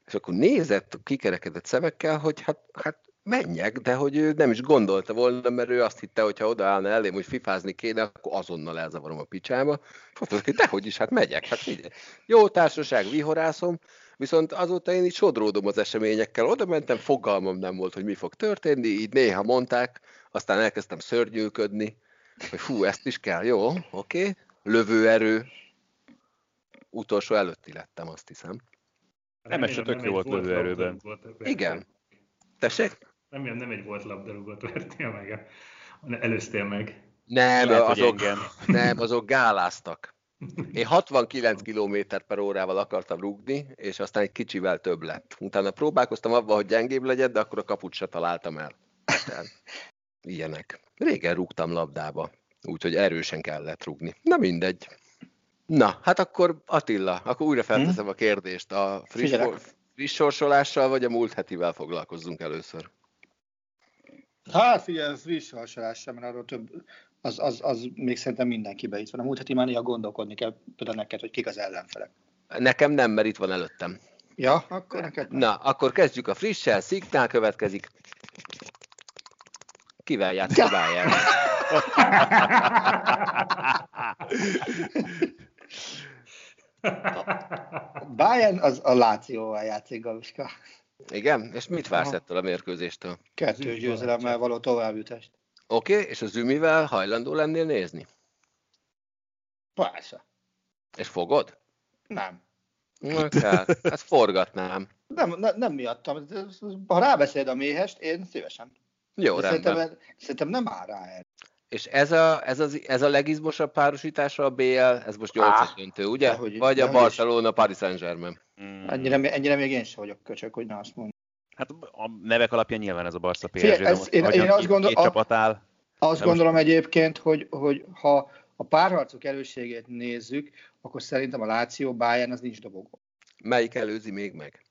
S1: És akkor nézett kikerekedett szemekkel, hogy hát, hát menjek, de hogy ő nem is gondolta volna, mert ő azt hitte, hogy ha odaállna elém, hogy fifázni kéne, akkor azonnal elzavarom a picsába. És mondtam, hogy dehogy is, hát megyek, hát figyelj. Jó társaság, vihorászom, viszont azóta én így sodródom az eseményekkel. Oda mentem, fogalmam nem volt, hogy mi fog történni, így néha mondták, aztán elkezdtem szörnyűködni, hogy fú, ezt is kell, jó, oké, okay. lövőerő, utolsó előtti lettem, azt hiszem.
S3: Nem, se tök jó volt lövőerőben.
S1: Igen. Tessék?
S4: Remélem nem egy volt labdarúgót vertél meg, előztél meg.
S1: Nem,
S3: Lehet,
S1: azok,
S3: engem.
S1: nem, azok gáláztak. Én 69 km per órával akartam rúgni, és aztán egy kicsivel több lett. Utána próbálkoztam abban, hogy gyengébb legyen, de akkor a kaput se találtam el. Tehát, ilyenek. Régen rúgtam labdába, úgyhogy erősen kellett rúgni. Na mindegy. Na, hát akkor Attila, akkor újra felteszem a kérdést. A friss, friss sorsolással, vagy a múlt hetivel foglalkozzunk először?
S2: Hát figyelj, friss hasalás sem, mert arról több, az, az, az még szerintem mindenkibe itt van. A múlt heti már néha gondolkodni kell például neked, hogy kik az ellenfelek.
S1: Nekem nem, mert itt van előttem.
S2: Ja, akkor neked nem.
S1: Na, akkor kezdjük a frissel. Szignál következik. Kivel játszik a Bayern?
S2: Bayern az a Lációval játszik, Galuska.
S1: Igen? És mit vársz
S2: Aha.
S1: ettől a mérkőzéstől?
S2: Kettő győzelemmel való továbbjutást.
S1: Oké, okay, és az Ümivel hajlandó lennél nézni?
S2: Persze.
S1: És fogod?
S2: Nem.
S1: Na, hát, ezt forgatnám.
S2: Nem, ne, nem miattam. Ha rábeszéd a méhest, én szívesen.
S1: Jó,
S2: De
S1: rendben.
S2: szerintem, szerintem nem áll rá el.
S1: És ez a, ez, az, ez a legizmosabb párosítása a BL, ez most 8
S2: Á,
S1: döntő, ugye?
S2: dehogy-
S1: Vagy a. Barcelona, Paris Saint-Germain.
S3: Mm.
S2: Ennyire, ennyire még én sem vagyok köcsök, hogy ne azt mondom.
S3: Hát a nevek alapján nyilván ez a Barca PSG, de
S2: ez-
S3: most
S2: én- én azt gondol-
S3: két
S2: a-
S3: csapat áll.
S2: Azt gondolom egyébként, hogy, hogy ha a párharcok erősségét nézzük, akkor szerintem a Láció Bayern az nincs dobogó.
S1: Melyik előzi még meg?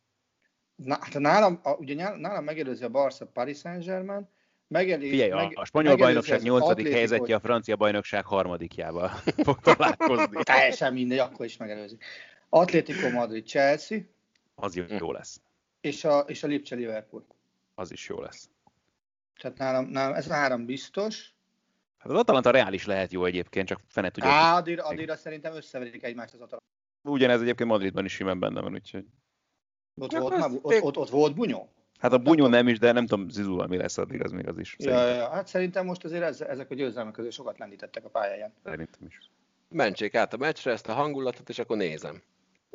S2: Na, hát nálam, a, ugye nálam megelőzi a Barca Paris Saint-Germain, megelőzi,
S3: Figyelj, a,
S2: meg,
S3: a spanyol bajnokság
S2: az
S3: 8.
S2: Atlético-
S3: helyzetje a francia bajnokság harmadikjával fog találkozni.
S2: Teljesen mindegy, akkor is megelőzi. Atletico Madrid Chelsea,
S3: Az jó, jó lesz.
S2: és a, és a Lipcse Liverpool.
S3: Az is jó lesz.
S2: Tehát nálam, nálam ez a három biztos.
S3: Hát az Atalanta Reál is lehet jó egyébként, csak fene tudja.
S2: Á, addigra, addigra szerintem összeverik egymást az Atalanta.
S3: Ugyanez egyébként Madridban is simán benne van, úgyhogy...
S2: Ott,
S1: Ja,
S2: volt, már, ott, ott, ott, volt bunyó?
S3: Hát a bunyó nem is, de nem tudom Zizúval mi lesz addig, az még az is.
S2: Ja, ja, hát szerintem most azért ez, ezek a győzelmek közül sokat lendítettek a pályáján.
S3: szerintem is.
S1: Mentsék át a meccsre, ezt a hangulatot, és akkor nézem.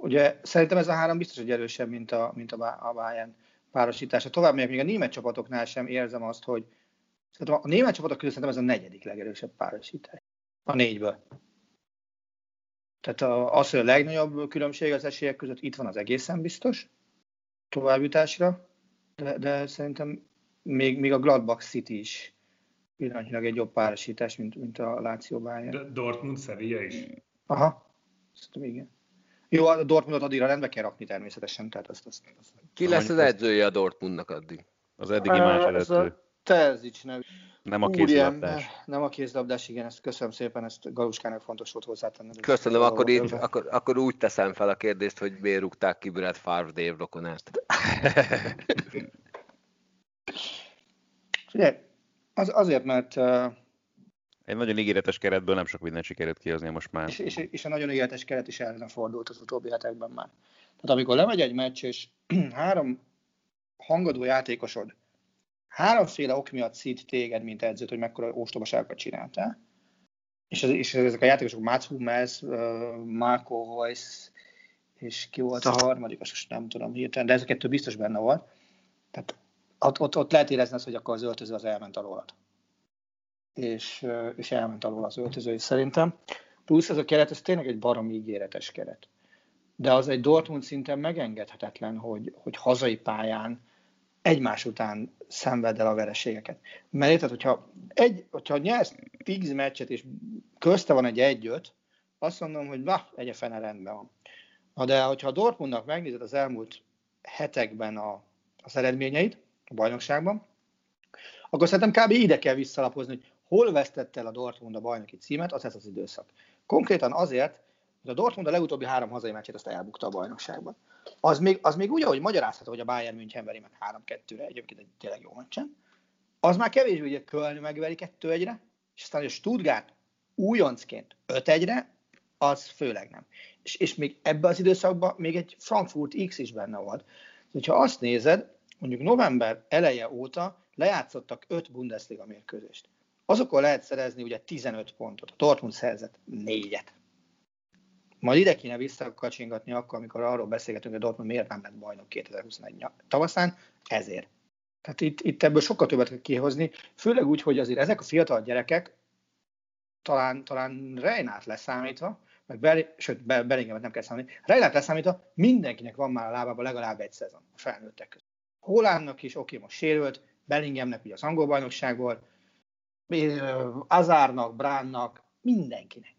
S2: Ugye szerintem ez a három biztos, hogy erősebb, mint a, mint a, Bayern párosítása. Tovább megyek, még a német csapatoknál sem érzem azt, hogy a német csapatok közül szerintem ez a negyedik legerősebb párosítás. A négyből. Tehát a, az, hogy a legnagyobb különbség az esélyek között itt van az egészen biztos továbbjutásra, de, de szerintem még, még a Gladbach City is pillanatnyilag egy jobb párosítás, mint, mint a Lazio Bayern.
S4: De Dortmund, Sevilla is.
S2: Aha, szerintem igen. Jó, a Dortmundot addigra rendbe kell rakni természetesen. Tehát azt, azt, azt.
S1: Ki lesz az edzője a Dortmundnak addig?
S3: Az eddigi más előttő.
S2: Terzics nevű.
S3: Nem a kézilabdás.
S2: Nem a kézilabdás, igen, ezt köszönöm szépen, ezt Galuskának fontos volt hozzátenni.
S1: Köszönöm, akkor, így, akkor, akkor úgy teszem fel a kérdést, hogy miért rúgták ki Brad Favre Dave rokonát.
S2: Ugye, az, azért, mert uh,
S3: egy nagyon ígéretes keretből nem sok mindent sikerült kihozni most már.
S2: És, és, és a nagyon ígéretes keret is ellen fordult az utóbbi hetekben már. Tehát amikor lemegy egy meccs, és három hangadó játékosod háromféle ok miatt szít téged, mint edzőt, hogy mekkora ostobaságokat csináltál, és, és ezek a játékosok Mats Hummels, uh, Marco Weiss, és ki volt a harmadik, azt most nem tudom hirtelen, de ez a kettő biztos benne volt. Tehát ott, ott, ott lehet érezni azt, hogy akkor az öltöző az elment alólad és, és elment alól az öltöző is szerintem. Plusz ez a keret, ez tényleg egy baromi ígéretes keret. De az egy Dortmund szinten megengedhetetlen, hogy, hogy hazai pályán egymás után szenved el a vereségeket. Mert érted, hogyha, egy, hogyha nyersz 10 meccset, és közte van egy egyöt, azt mondom, hogy na, egy fene rendben van. Na de, hogyha a Dortmundnak megnézed az elmúlt hetekben a, az eredményeit a bajnokságban, akkor szerintem kb. ide kell visszalapozni, hogy hol vesztette el a Dortmund a bajnoki címet, az ez az időszak. Konkrétan azért, hogy a Dortmund a legutóbbi három hazai meccsét azt elbukta a bajnokságban. Az még, az még úgy, ahogy magyarázható, hogy a Bayern München veri meg 3-2-re, egyébként egy tényleg jó meccsen. Az már kevésbé, hogy a Köln megveri 2-1-re, és aztán a Stuttgart újoncként 5-1-re, az főleg nem. És, és még ebben az időszakban még egy Frankfurt X is benne volt. Ha azt nézed, mondjuk november eleje óta lejátszottak 5 Bundesliga mérkőzést azokon lehet szerezni ugye 15 pontot. A Dortmund szerzett négyet. Majd ide kéne visszakacsingatni akkor, amikor arról beszélgetünk, hogy a Dortmund miért nem lett bajnok 2021 tavaszán, ezért. Tehát itt, itt ebből sokkal többet kell kihozni, főleg úgy, hogy azért ezek a fiatal gyerekek, talán, talán Reinát leszámítva, meg Bel, sőt, Bellingemet nem kell számítani, Reinát leszámítva mindenkinek van már a lábában legalább egy szezon a felnőttek között. Holánnak is, oké, most sérült, Bellingemnek ugye az angol bajnokságból, Azárnak, Bránnak, mindenkinek.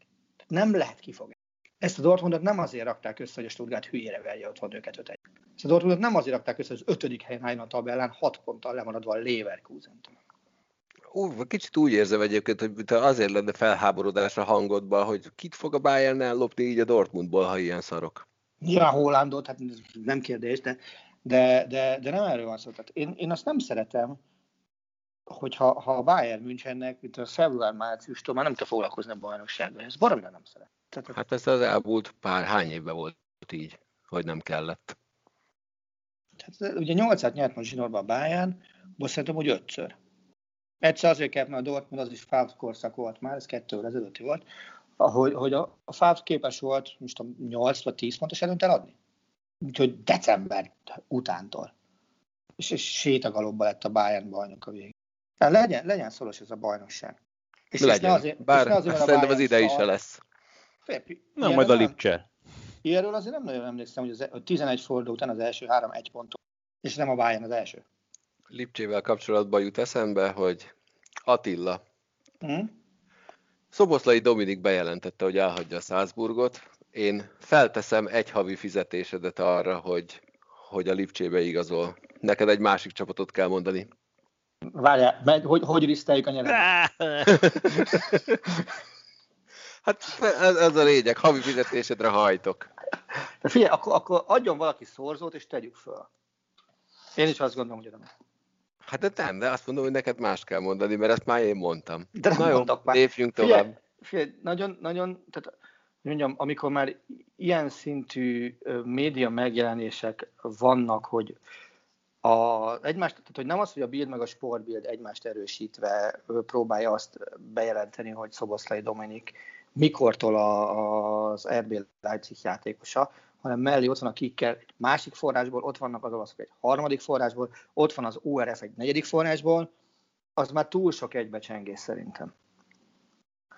S2: Nem lehet kifogni. Ezt a Dortmundot nem azért rakták össze, hogy a Stuttgart hülyére verje otthon őket öt Ezt a Dortmundot nem azért rakták össze, hogy az ötödik helyen álljon a tabellán, hat ponttal lemaradva a leverkusen -től.
S1: Ú, kicsit úgy érzem egyébként, hogy azért lenne felháborodás a hangodban, hogy kit fog a Bayern ellopni így a Dortmundból, ha ilyen szarok.
S2: Ja, Hollandot, hát nem kérdés, de, de, de, de nem erről van szó. Tehát én, én azt nem szeretem, hogyha ha a Bayern Münchennek, mint a február-márciustól már nem kell foglalkozni a bajnoksággal, ez baromira nem szeret.
S1: Tehát, hát ez az elmúlt pár, hány évben volt így, hogy nem kellett.
S2: Tehát ugye 8 nyert most zsinórban a Bayern, most szerintem, hogy ötször. Egyszer azért kellett, mert a Dortmund az is Favre korszak volt már, ez kettő ezelőtti volt, hogy, hogy a, a Favre képes volt, most a 8 vagy 10 pontos előnyt eladni. Úgyhogy december utántól. És, és sétagalobba lett a Bayern bajnok a végén. Tehát legyen, legyen szoros ez a bajnokság.
S1: És legyen, ne azért, bár ne azért, szerintem az idei is lesz.
S3: Na, majd a Lipcse.
S2: Ilyenről azért nem nagyon emlékszem, hogy az 11 e- forduló után az első három egy pontot, és nem a Bayern az első.
S1: Lipcsével kapcsolatban jut eszembe, hogy Attila.
S2: Hmm?
S1: Szoboszlai Dominik bejelentette, hogy elhagyja a Salzburgot. Én felteszem egy havi fizetésedet arra, hogy, hogy a Lipcsébe igazol. Neked egy másik csapatot kell mondani.
S2: Várjál, hogy, hogy riszteljük a nyelvet?
S1: hát ez, ez a lényeg, havi fizetésedre hajtok.
S2: De figyelj, akkor, akkor adjon valaki szorzót, és tegyük föl. Én is azt gondolom, hogy adom.
S1: Hát de nem, de azt mondom, hogy neked más kell mondani, mert ezt már én mondtam.
S2: De nem
S1: Na jó,
S2: már.
S1: lépjünk tovább. Figyelj,
S2: figyelj, nagyon, nagyon, tehát mondjam, amikor már ilyen szintű média megjelenések vannak, hogy a, egymást, tehát hogy nem az, hogy a Bild meg a Sportbild egymást erősítve próbálja azt bejelenteni, hogy Szoboszlai Dominik mikortól a, az RB Leipzig játékosa, hanem mellé ott van a Kicker egy másik forrásból, ott vannak az olaszok egy harmadik forrásból, ott van az URF egy negyedik forrásból, az már túl sok egybecsengés szerintem.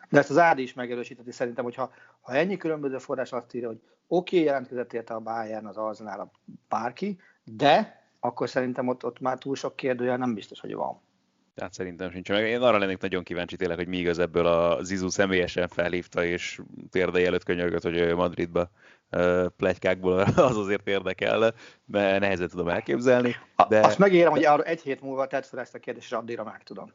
S2: De ezt az Ádi is megerősíteti szerintem, hogyha ha ennyi különböző forrás azt írja, hogy oké, okay, jelentkezett érte a Bayern, az Arsenal, a bárki, de akkor szerintem ott, ott már túl sok kérdője nem biztos, hogy van.
S3: Tehát szerintem sincs. Meg én arra lennék nagyon kíváncsi tényleg, hogy mi igaz ebből a Zizu személyesen felhívta, és térdei előtt könyörgött, hogy Madridba plegykákból az azért érdekel, mert nehezen tudom elképzelni.
S2: De... Azt megérem, hogy arra egy hét múlva tetsz fel ezt a kérdést, és addigra meg tudom.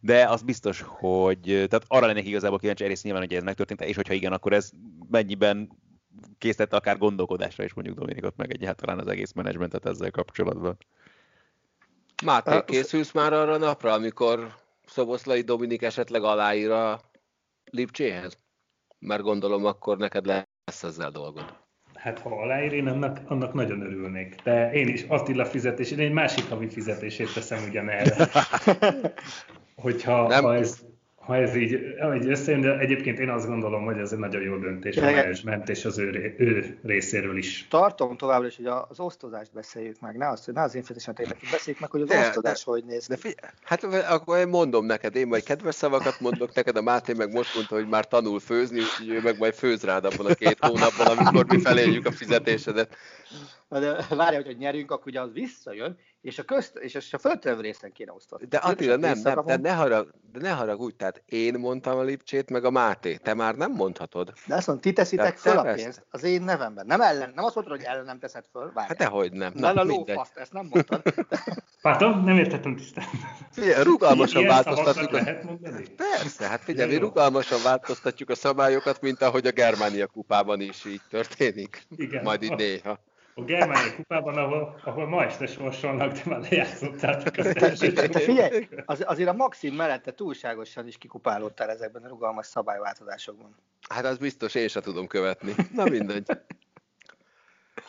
S3: De az biztos, hogy tehát arra lennék igazából kíváncsi egész nyilván, hogy ez megtörtént, és hogyha igen, akkor ez mennyiben készítette akár gondolkodásra is mondjuk Dominikot, meg egyáltalán az egész menedzsmentet ezzel kapcsolatban.
S1: Máté, készülsz már arra a napra, amikor Szoboszlai Dominik esetleg aláír a Lipcséhez? Mert gondolom, akkor neked lesz ezzel dolgod.
S4: Hát ha aláír, én annak, annak nagyon örülnék. De én is Attila fizetés, én egy másik havi fizetését teszem ugyanerre. Hogyha Nem. ha ez ha ez így, így összejön, de egyébként én azt gondolom, hogy ez egy nagyon jó döntés a menedzsment és az ő, ő részéről is.
S2: Tartom továbbra is, hogy az osztozást beszéljük meg, ne, azt, ne az én fizetésemet beszéljük meg, hogy az de, osztozás de, hogy néz
S1: de figyelj, Hát akkor én mondom neked, én majd kedves szavakat mondok neked, a Máté meg most mondta, hogy már tanul főzni, úgyhogy ő meg majd főz rád abban a két hónapban, amikor mi feléljük a fizetésedet.
S2: De várj, hogy nyerünk, akkor ugye az visszajön, és a, közt, és a földtevő részen kéne osztani.
S1: De Attila, nem, nem, de ne, harag, de ne haragudj, tehát én mondtam a Lipcsét, meg a Máté, te már nem mondhatod.
S2: De azt mondom, ti teszitek föl a pénzt az én nevemben. Nem, ellen, nem azt mondtad, hogy ellen nem teszed föl. Várjál.
S1: Hát dehogy nem.
S2: Na, a lófaszt, ezt nem mondtad.
S4: Pardon, nem értettem tisztán.
S1: Figyelj, rugalmasan változtatjuk. A... Persze, hát figyelj, mi rugalmasan változtatjuk a szabályokat, mint ahogy a Germánia kupában is így történik. Igen. Majd így néha
S4: a Germániai kupában, ahol, ahol ma este sorsolnak, de már lejátszottátok az első.
S2: Figyelj, az, azért a Maxim mellette túlságosan is kikupálódtál ezekben a rugalmas szabályváltozásokban.
S1: Hát az biztos, én sem tudom követni. Na mindegy.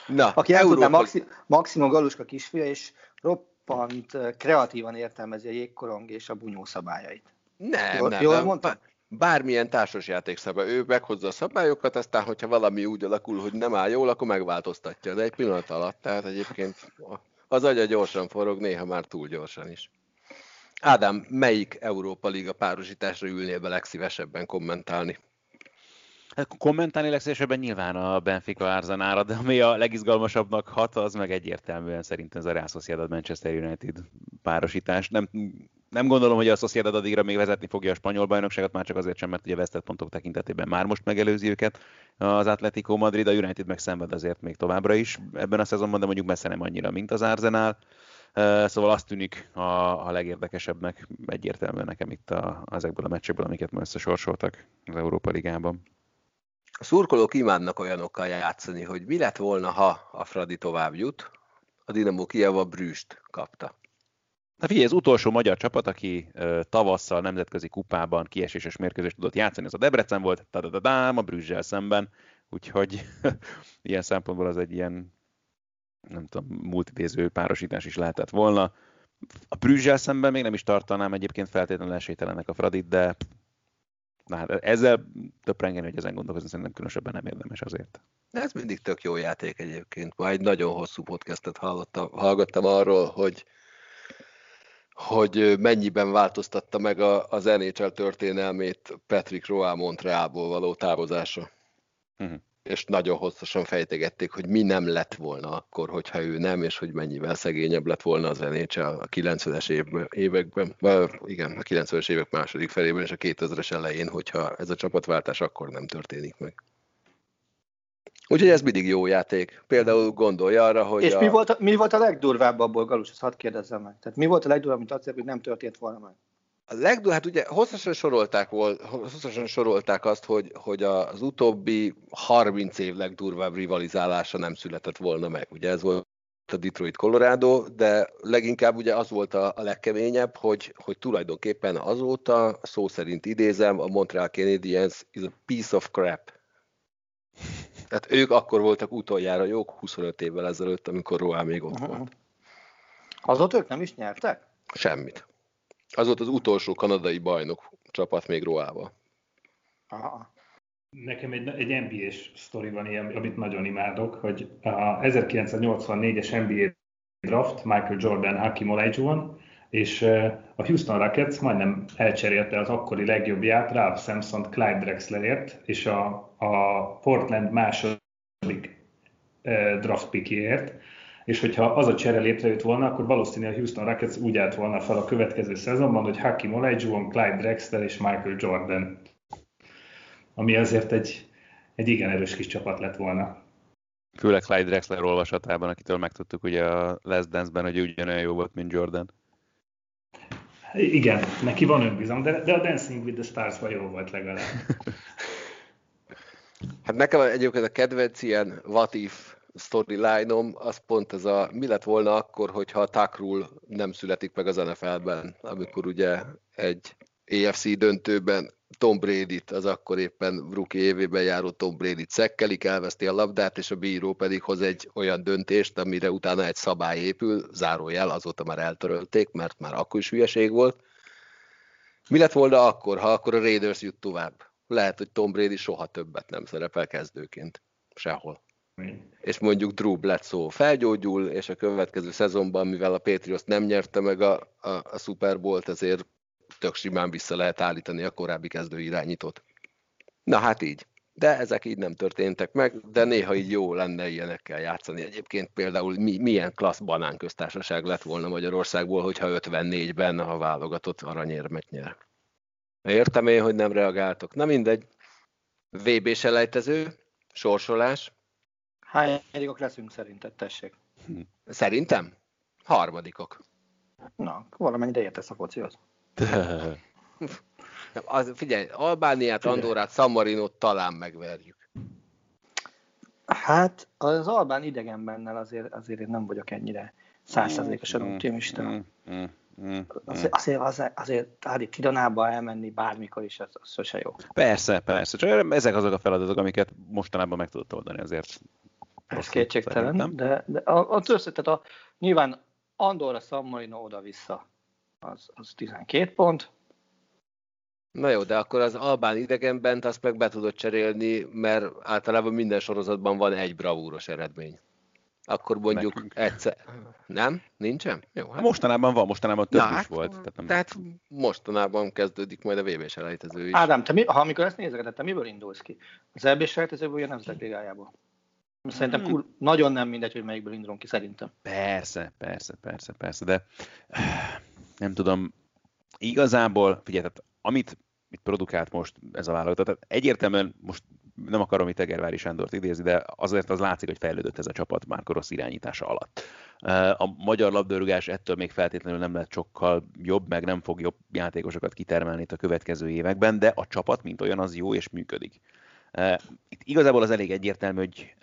S1: Na,
S2: Aki el tudná, Maxi, Maximum Galuska kisfia, és roppant kreatívan értelmezi a jégkorong és a bunyó szabályait.
S1: Nem, jól, nem. Jól nem. mondtam? Bármilyen társasjáték szabály, ő meghozza a szabályokat, aztán, hogyha valami úgy alakul, hogy nem áll jól, akkor megváltoztatja, de egy pillanat alatt, tehát egyébként az agya gyorsan forog, néha már túl gyorsan is. Ádám, melyik Európa Liga párosításra ülnél be legszívesebben kommentálni?
S3: Hát kommentálni legszívesebben nyilván a Benfica Arzenára, de ami a legizgalmasabbnak hat, az meg egyértelműen szerintem ez a Real Sociedad Manchester United párosítás. Nem nem gondolom, hogy a Sociedad addigra még vezetni fogja a spanyol bajnokságot, már csak azért sem, mert ugye vesztett pontok tekintetében már most megelőzi őket az Atletico Madrid, a United meg szenved azért még továbbra is ebben a szezonban, de mondjuk messze nem annyira, mint az Arsenal. Szóval azt tűnik a, a legérdekesebbnek egyértelműen nekem itt a, ezekből a meccsekből, amiket ma összesorsoltak az Európa Ligában.
S1: A szurkolók imádnak olyanokkal játszani, hogy mi lett volna, ha a Fradi tovább jut, a Dinamo Kiev a Brüst kapta.
S3: Na figyelj, az utolsó magyar csapat, aki uh, tavasszal nemzetközi kupában kieséses mérkőzést tudott játszani, az a Debrecen volt, tadadadám, a Brüsszel szemben, úgyhogy ilyen szempontból az egy ilyen, nem tudom, multidéző párosítás is lehetett volna. A Brüsszel szemben még nem is tartanám egyébként feltétlenül esélytelenek a Fradit, de na hát ezzel töprengeni, hogy ezen gondolkozni szerintem különösebben nem érdemes azért.
S1: De ez mindig tök jó játék egyébként. Ma egy nagyon hosszú podcastet hallottam, hallgattam arról, hogy hogy mennyiben változtatta meg a, az NHL történelmét Patrick Roy Montrealból való távozása. Uh-huh. És nagyon hosszasan fejtegették, hogy mi nem lett volna akkor, hogyha ő nem, és hogy mennyivel szegényebb lett volna az NHL a 90-es években, igen, a 90-es évek második felében és a 2000-es elején, hogyha ez a csapatváltás akkor nem történik meg. Úgyhogy ez mindig jó játék. Például gondolja arra, hogy...
S2: És a... mi, volt a, mi volt a legdurvább abból, Galus, ezt hadd kérdezzem meg. Tehát mi volt a legdurvább, amit azt hogy nem történt volna meg?
S1: A legdurvább, hát ugye hosszasan sorolták, volt, hosszasan sorolták azt, hogy, hogy az utóbbi 30 év legdurvább rivalizálása nem született volna meg. Ugye ez volt a Detroit Colorado, de leginkább ugye az volt a, a legkeményebb, hogy, hogy tulajdonképpen azóta, szó szerint idézem, a Montreal Canadiens is a piece of crap. Tehát ők akkor voltak utoljára jók, 25 évvel ezelőtt, amikor Roá még ott uh-huh. volt.
S2: Azóta ők nem is nyertek?
S1: Semmit. Az volt az utolsó kanadai bajnok csapat még Roával.
S4: Aha. Nekem egy, egy NBA-s sztori van ilyen, amit nagyon imádok, hogy a 1984-es NBA draft Michael Jordan Hakim Olajuwon, és a Houston Rockets majdnem elcserélte az akkori legjobbját, Ralph Sampson Clyde Drexlerért, és a, a Portland második draft pickért, és hogyha az a csere létrejött volna, akkor valószínűleg a Houston Rockets úgy állt volna fel a következő szezonban, hogy Hakim Olajuwon, Clyde Drexler és Michael Jordan. Ami azért egy, egy igen erős kis csapat lett volna.
S3: Főleg Clyde Drexler olvasatában, akitől megtudtuk ugye a Last Dance-ben, hogy ugyanolyan jó volt, mint Jordan.
S4: Igen, neki van önbizalom, de, de a Dancing with the Stars-ban jó volt legalább.
S1: Hát nekem egyébként a kedvenc ilyen what if storyline-om, az pont ez a mi lett volna akkor, hogyha a Takrul nem születik meg az NFL-ben, amikor ugye egy AFC döntőben Tom Brady-t, az akkor éppen rookie évében járó Tom Brady-t szekkelik, elveszti a labdát, és a bíró pedig hoz egy olyan döntést, amire utána egy szabály épül, zárójel, azóta már eltörölték, mert már akkor is hülyeség volt. Mi lett volna akkor, ha akkor a Raiders jut tovább? Lehet, hogy Tom Brady soha többet nem szerepel kezdőként. Sehol. Mi? És mondjuk Drew Bledsoe felgyógyul, és a következő szezonban, mivel a Patriots nem nyerte meg a, a, a Super Bowl-t, ezért tök simán vissza lehet állítani a korábbi kezdő irányítót. Na hát így. De ezek így nem történtek meg, de néha így jó lenne ilyenekkel játszani. Egyébként például mi, milyen klassz banánköztársaság lett volna Magyarországból, hogyha 54-ben a válogatott aranyérmet nyer. Értem én, hogy nem reagáltok. Na mindegy. VB selejtező, sorsolás.
S2: Hányadikok leszünk szerinted, tessék?
S1: Szerintem? Harmadikok.
S2: Na, valamennyire értesz a focihoz.
S1: Az, figyelj, Albániát, Andorát, San Marinot talán megverjük.
S2: Hát az Albán idegenbennel azért, azért én nem vagyok ennyire százszerzékosan mm, optimista. Mm, mm, mm, azért, azért, azért, azért Ádi Tironába elmenni bármikor is, az, az sose jó.
S3: Persze, persze. Csak ezek azok a feladatok, amiket mostanában meg tudott oldani azért.
S2: Ez kétségtelen, de, de a, a, tehát a, nyilván Andorra, San Marino oda-vissza az, az 12 pont.
S1: Na jó, de akkor az Albán idegenben azt meg be tudod cserélni, mert általában minden sorozatban van egy bravúros eredmény. Akkor mondjuk Nekünk. egyszer... Nem? Nincsen?
S3: Jó, hát... Mostanában van, mostanában több Na, is
S1: hát,
S3: volt.
S1: Tehát, nem... tehát mostanában kezdődik majd a vb selejtező is.
S2: Ádám, te mi, ha amikor ezt nézegeted, te miből indulsz ki? Az EB selejtezőből vagy a Nemzetek Ligájából? Szerintem hmm. kur, nagyon nem mindegy, hogy melyikből indulunk ki, szerintem.
S3: Persze, persze, persze, persze, de nem tudom, igazából, figyelj, tehát amit mit produkált most ez a vállalat, tehát egyértelműen most nem akarom itt Egervári Sándort idézni, de azért az látszik, hogy fejlődött ez a csapat már Rossz irányítása alatt. A magyar labdarúgás ettől még feltétlenül nem lett sokkal jobb, meg nem fog jobb játékosokat kitermelni itt a következő években, de a csapat, mint olyan, az jó és működik. Itt igazából az elég egyértelmű, hogy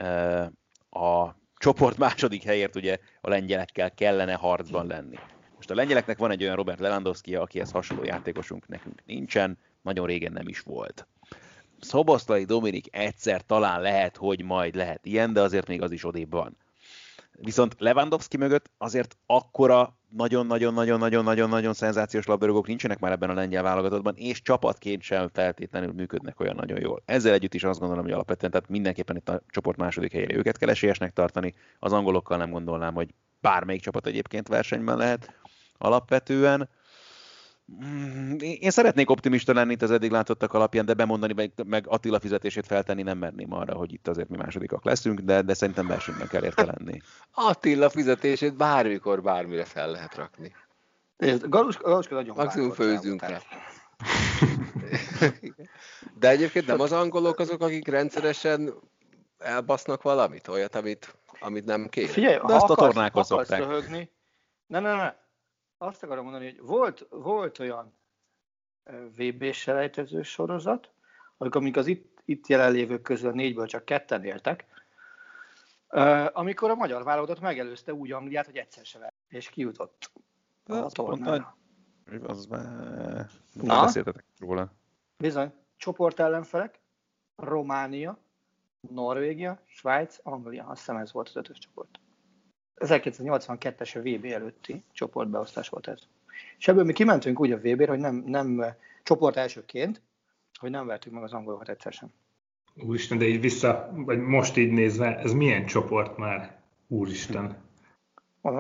S3: a csoport második helyért ugye a lengyelekkel kellene harcban lenni. Most a lengyeleknek van egy olyan Robert Lewandowski, akihez hasonló játékosunk nekünk nincsen, nagyon régen nem is volt. Szoboszlai Dominik egyszer talán lehet, hogy majd lehet ilyen, de azért még az is odébb van. Viszont Lewandowski mögött azért akkora nagyon-nagyon-nagyon-nagyon-nagyon-nagyon szenzációs labdarúgók nincsenek már ebben a lengyel válogatottban, és csapatként sem feltétlenül működnek olyan nagyon jól. Ezzel együtt is azt gondolom, hogy alapvetően tehát mindenképpen itt a csoport második helyére őket kell esélyesnek tartani. Az angolokkal nem gondolnám, hogy bármelyik csapat egyébként versenyben lehet alapvetően. Mm, én szeretnék optimista lenni itt az eddig látottak alapján, de bemondani, meg, meg Attila fizetését feltenni nem merném arra, hogy itt azért mi másodikak leszünk, de, de szerintem versenyben kell érte lenni.
S1: Attila fizetését bármikor bármire fel lehet rakni.
S2: Galuska, Galuska nagyon
S1: Maximum főzünk rá. De egyébként nem az angolok azok, akik rendszeresen elbasznak valamit, olyat, amit, amit nem kér.
S2: Figyelj, De ha azt akarsz, a tornákon szokták. Röhögni, ne, ne, ne, azt akarom mondani, hogy volt, volt olyan VB selejtező sorozat, amikor amik az itt, itt jelenlévők közül a négyből csak ketten éltek, amikor a magyar válogatott megelőzte úgy Angliát, hogy egyszer se és kijutott a tornára.
S3: Az már... Na? beszéltetek róla.
S2: Bizony. Csoport ellenfelek, Románia, Norvégia, Svájc, Anglia. Azt hiszem ez volt az ötös csoport. 1982-es a VB előtti csoportbeosztás volt ez. És ebből mi kimentünk úgy a VB-re, hogy nem, nem csoport elsőként, hogy nem vertük meg az angolokat egyszer sem.
S4: Úristen, de így vissza, vagy most így nézve, ez milyen csoport már? Úristen.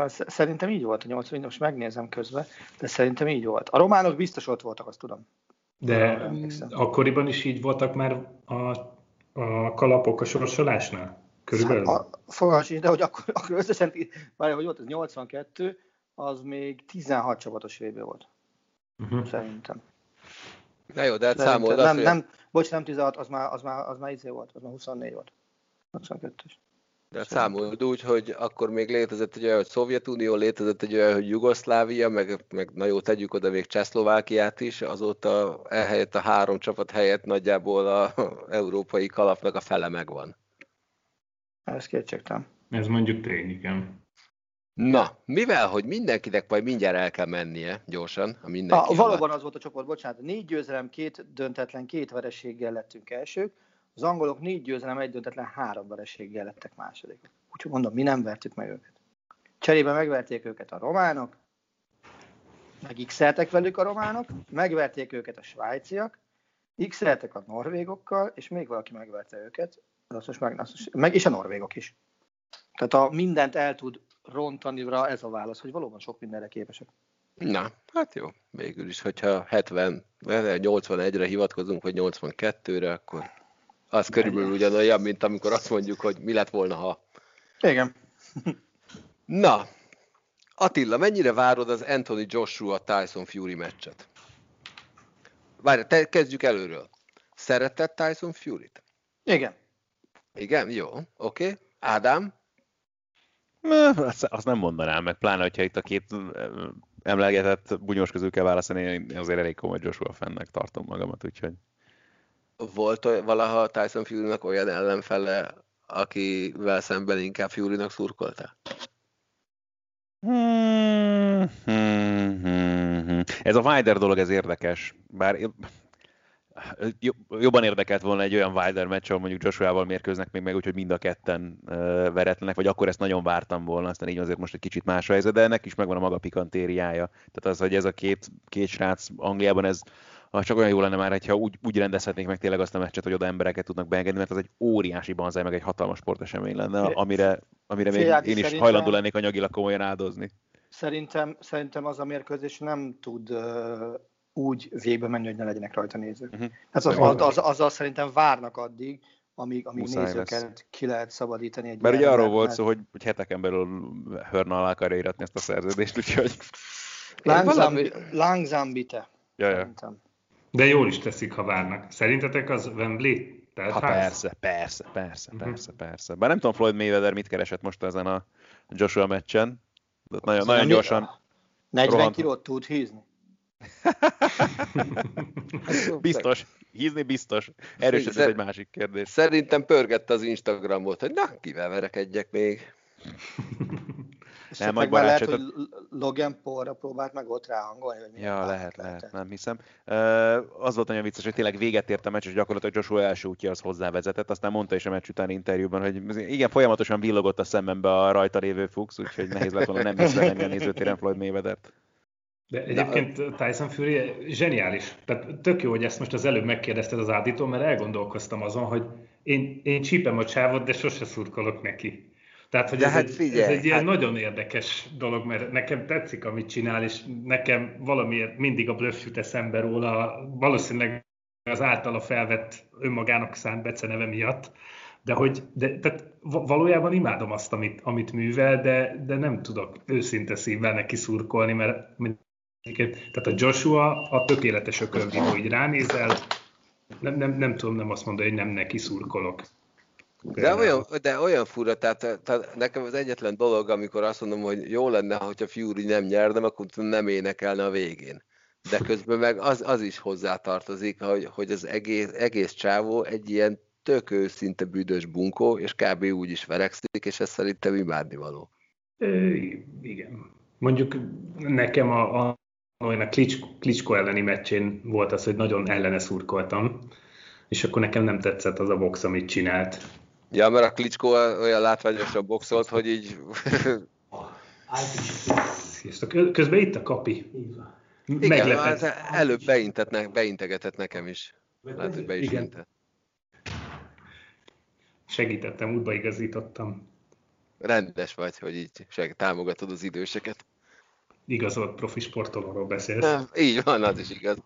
S2: Szerintem így volt a 80, most megnézem közben, de szerintem így volt. A románok biztos ott voltak, azt tudom.
S4: De akkoriban is így voltak már a, a kalapok a sorsolásnál? Körülbelül?
S2: A, fogalmas de hogy akkor, akkor összesen, várjál, hogy volt ez 82, az még 16 csapatos VB volt. Uh-huh. Szerintem.
S1: Na jó, de hát számold
S2: nem,
S1: azt,
S2: nem, bocs, nem 16, az már, az már, az már izé volt, az már 24 volt. 82-es.
S1: De hát számold úgy, hogy akkor még létezett egy olyan, hogy Szovjetunió, létezett egy olyan, hogy Jugoszlávia, meg, meg na jó, tegyük oda még Csehszlovákiát is, azóta ehelyett a három csapat helyett nagyjából a európai kalapnak a fele megvan.
S2: Ez kétségtelen.
S4: Ez mondjuk tény, igen.
S1: Na, mivel, hogy mindenkinek majd mindjárt el kell mennie gyorsan, a mindenki
S2: Ah, valóban az volt a csoport, bocsánat, négy győzelem, két döntetlen, két vereséggel lettünk elsők, az angolok négy győzelem, egy döntetlen, három vereséggel lettek második. Úgyhogy mondom, mi nem vertük meg őket. Cserébe megverték őket a románok, meg x velük a románok, megverték őket a svájciak, x a norvégokkal, és még valaki megverte őket, most meg, meg és a norvégok is. Tehát a mindent el tud rontani rá ez a válasz, hogy valóban sok mindenre képesek.
S1: Na, hát jó, végül is, hogyha 70, 81-re hivatkozunk, vagy 82-re, akkor az körülbelül ugyanolyan, mint amikor azt mondjuk, hogy mi lett volna, ha.
S2: Igen.
S1: Na, Attila, mennyire várod az Anthony Joshua Tyson Fury meccset? Várj, te kezdjük előről. Szeretted Tyson Fury-t?
S2: Igen.
S1: Igen? Jó, oké. Okay. Ádám?
S3: Azt, azt nem mondanám, meg pláne, hogyha itt a két emlegetett bunyós közül kell választani, én azért elég komoly Joshua fennek tartom magamat, úgyhogy...
S1: Volt valaha Tyson fury olyan ellenfele, akivel szemben inkább Fury-nak szurkoltál?
S3: Hmm, hmm, hmm, hmm. Ez a Wilder dolog, ez érdekes. Bár jobban érdekelt volna egy olyan Wilder meccs, ahol mondjuk Joshua-val mérkőznek még meg, úgyhogy mind a ketten veretlenek, vagy akkor ezt nagyon vártam volna, aztán így azért most egy kicsit más a helyzet, de ennek is megvan a maga pikantériája. Tehát az, hogy ez a két, két srác Angliában, ez az csak olyan jó lenne már, ha úgy, úgy rendezhetnék meg tényleg azt a meccset, hogy oda embereket tudnak beengedni, mert az egy óriási banzáj, meg egy hatalmas sportesemény lenne, amire, amire még én is hajlandó lennék anyagilag komolyan áldozni.
S2: Szerintem, szerintem az a mérkőzés nem tud úgy végbe menni, hogy ne legyenek rajta nézők. Uh-huh. Hát az, az, az, azzal szerintem várnak addig, amíg, amíg nézőket lesz. ki lehet szabadítani. Egy
S3: Mert ugye arról volt szó, hogy, hogy heteken belül Hörna alá akarja íratni ezt a szerződést, úgyhogy...
S2: Langsam bitte.
S3: Ja, ja.
S4: De jól is teszik, ha várnak. Szerintetek az Wembley?
S3: Tehát ha persze, persze, persze, uh-huh. persze, persze. Bár nem tudom Floyd Mayweather mit keresett most ezen a Joshua meccsen. De nagyon, nagyon gyorsan
S2: 40 rohant. kilót tud hízni.
S3: Biztos. Hízni biztos. Erős ez egy másik kérdés.
S1: Szerintem pörgette az Instagramot, hogy na, kivel verekedjek még.
S2: nem, majd lehet, hogy Logan Paulra próbált meg ott ráhangolni, hogy
S3: Ja, lehet, lehet, nem hiszem. Uh, az volt nagyon vicces, hogy tényleg véget ért a meccs, és gyakorlatilag Joshua első útja az hozzávezetett, aztán mondta is a meccs után interjúban, hogy igen, folyamatosan villogott a szemembe a rajta lévő Fuchs, úgyhogy nehéz lett volna nem észrevenni a nézőtéren Floyd Mayweather-t.
S4: De egyébként Tyson Fury zseniális. Tehát tök jó, hogy ezt most az előbb megkérdezted az Áditól, mert elgondolkoztam azon, hogy én, én csípem a csávot, de sose szurkolok neki. Tehát, hogy ez, hát egy, figyelj, ez egy ilyen hát... nagyon érdekes dolog, mert nekem tetszik, amit csinál, és nekem valamiért mindig a bluff jut eszembe róla, valószínűleg az általa felvett önmagának szánt beceneve miatt, de hogy de, tehát valójában imádom azt, amit, amit művel, de, de nem tudok őszinte szívvel neki szurkolni, mert tehát a Joshua a tökéletes ökölvívó, így ránézel, nem, nem, nem tudom nem azt mondani, hogy nem neki szurkolok.
S1: De olyan, de olyan fura, tehát, tehát nekem az egyetlen dolog, amikor azt mondom, hogy jó lenne, hogyha Fury nem nyerne, akkor nem énekelne a végén. De közben meg az, az is hozzátartozik, hogy, hogy az egész, egész csávó egy ilyen tök őszinte büdös bunkó, és kb. úgy is verekszik, és ez szerintem imádni való.
S4: igen. Mondjuk nekem a, a olyan a Klitschko elleni meccsén volt az, hogy nagyon ellene szurkoltam, és akkor nekem nem tetszett az a box, amit csinált.
S1: Ja, mert a Klitschko olyan látványosan boxolt, hogy így...
S4: Közben itt a kapi.
S1: Igen, az előbb beintetnek, beintegetett nekem is. Lehet, hogy be is Igen. Intett.
S4: Segítettem, útba igazítottam.
S1: Rendes vagy, hogy így seg, támogatod az időseket
S4: igazolt profi sportolóról beszélsz.
S1: Így van, az is igaz.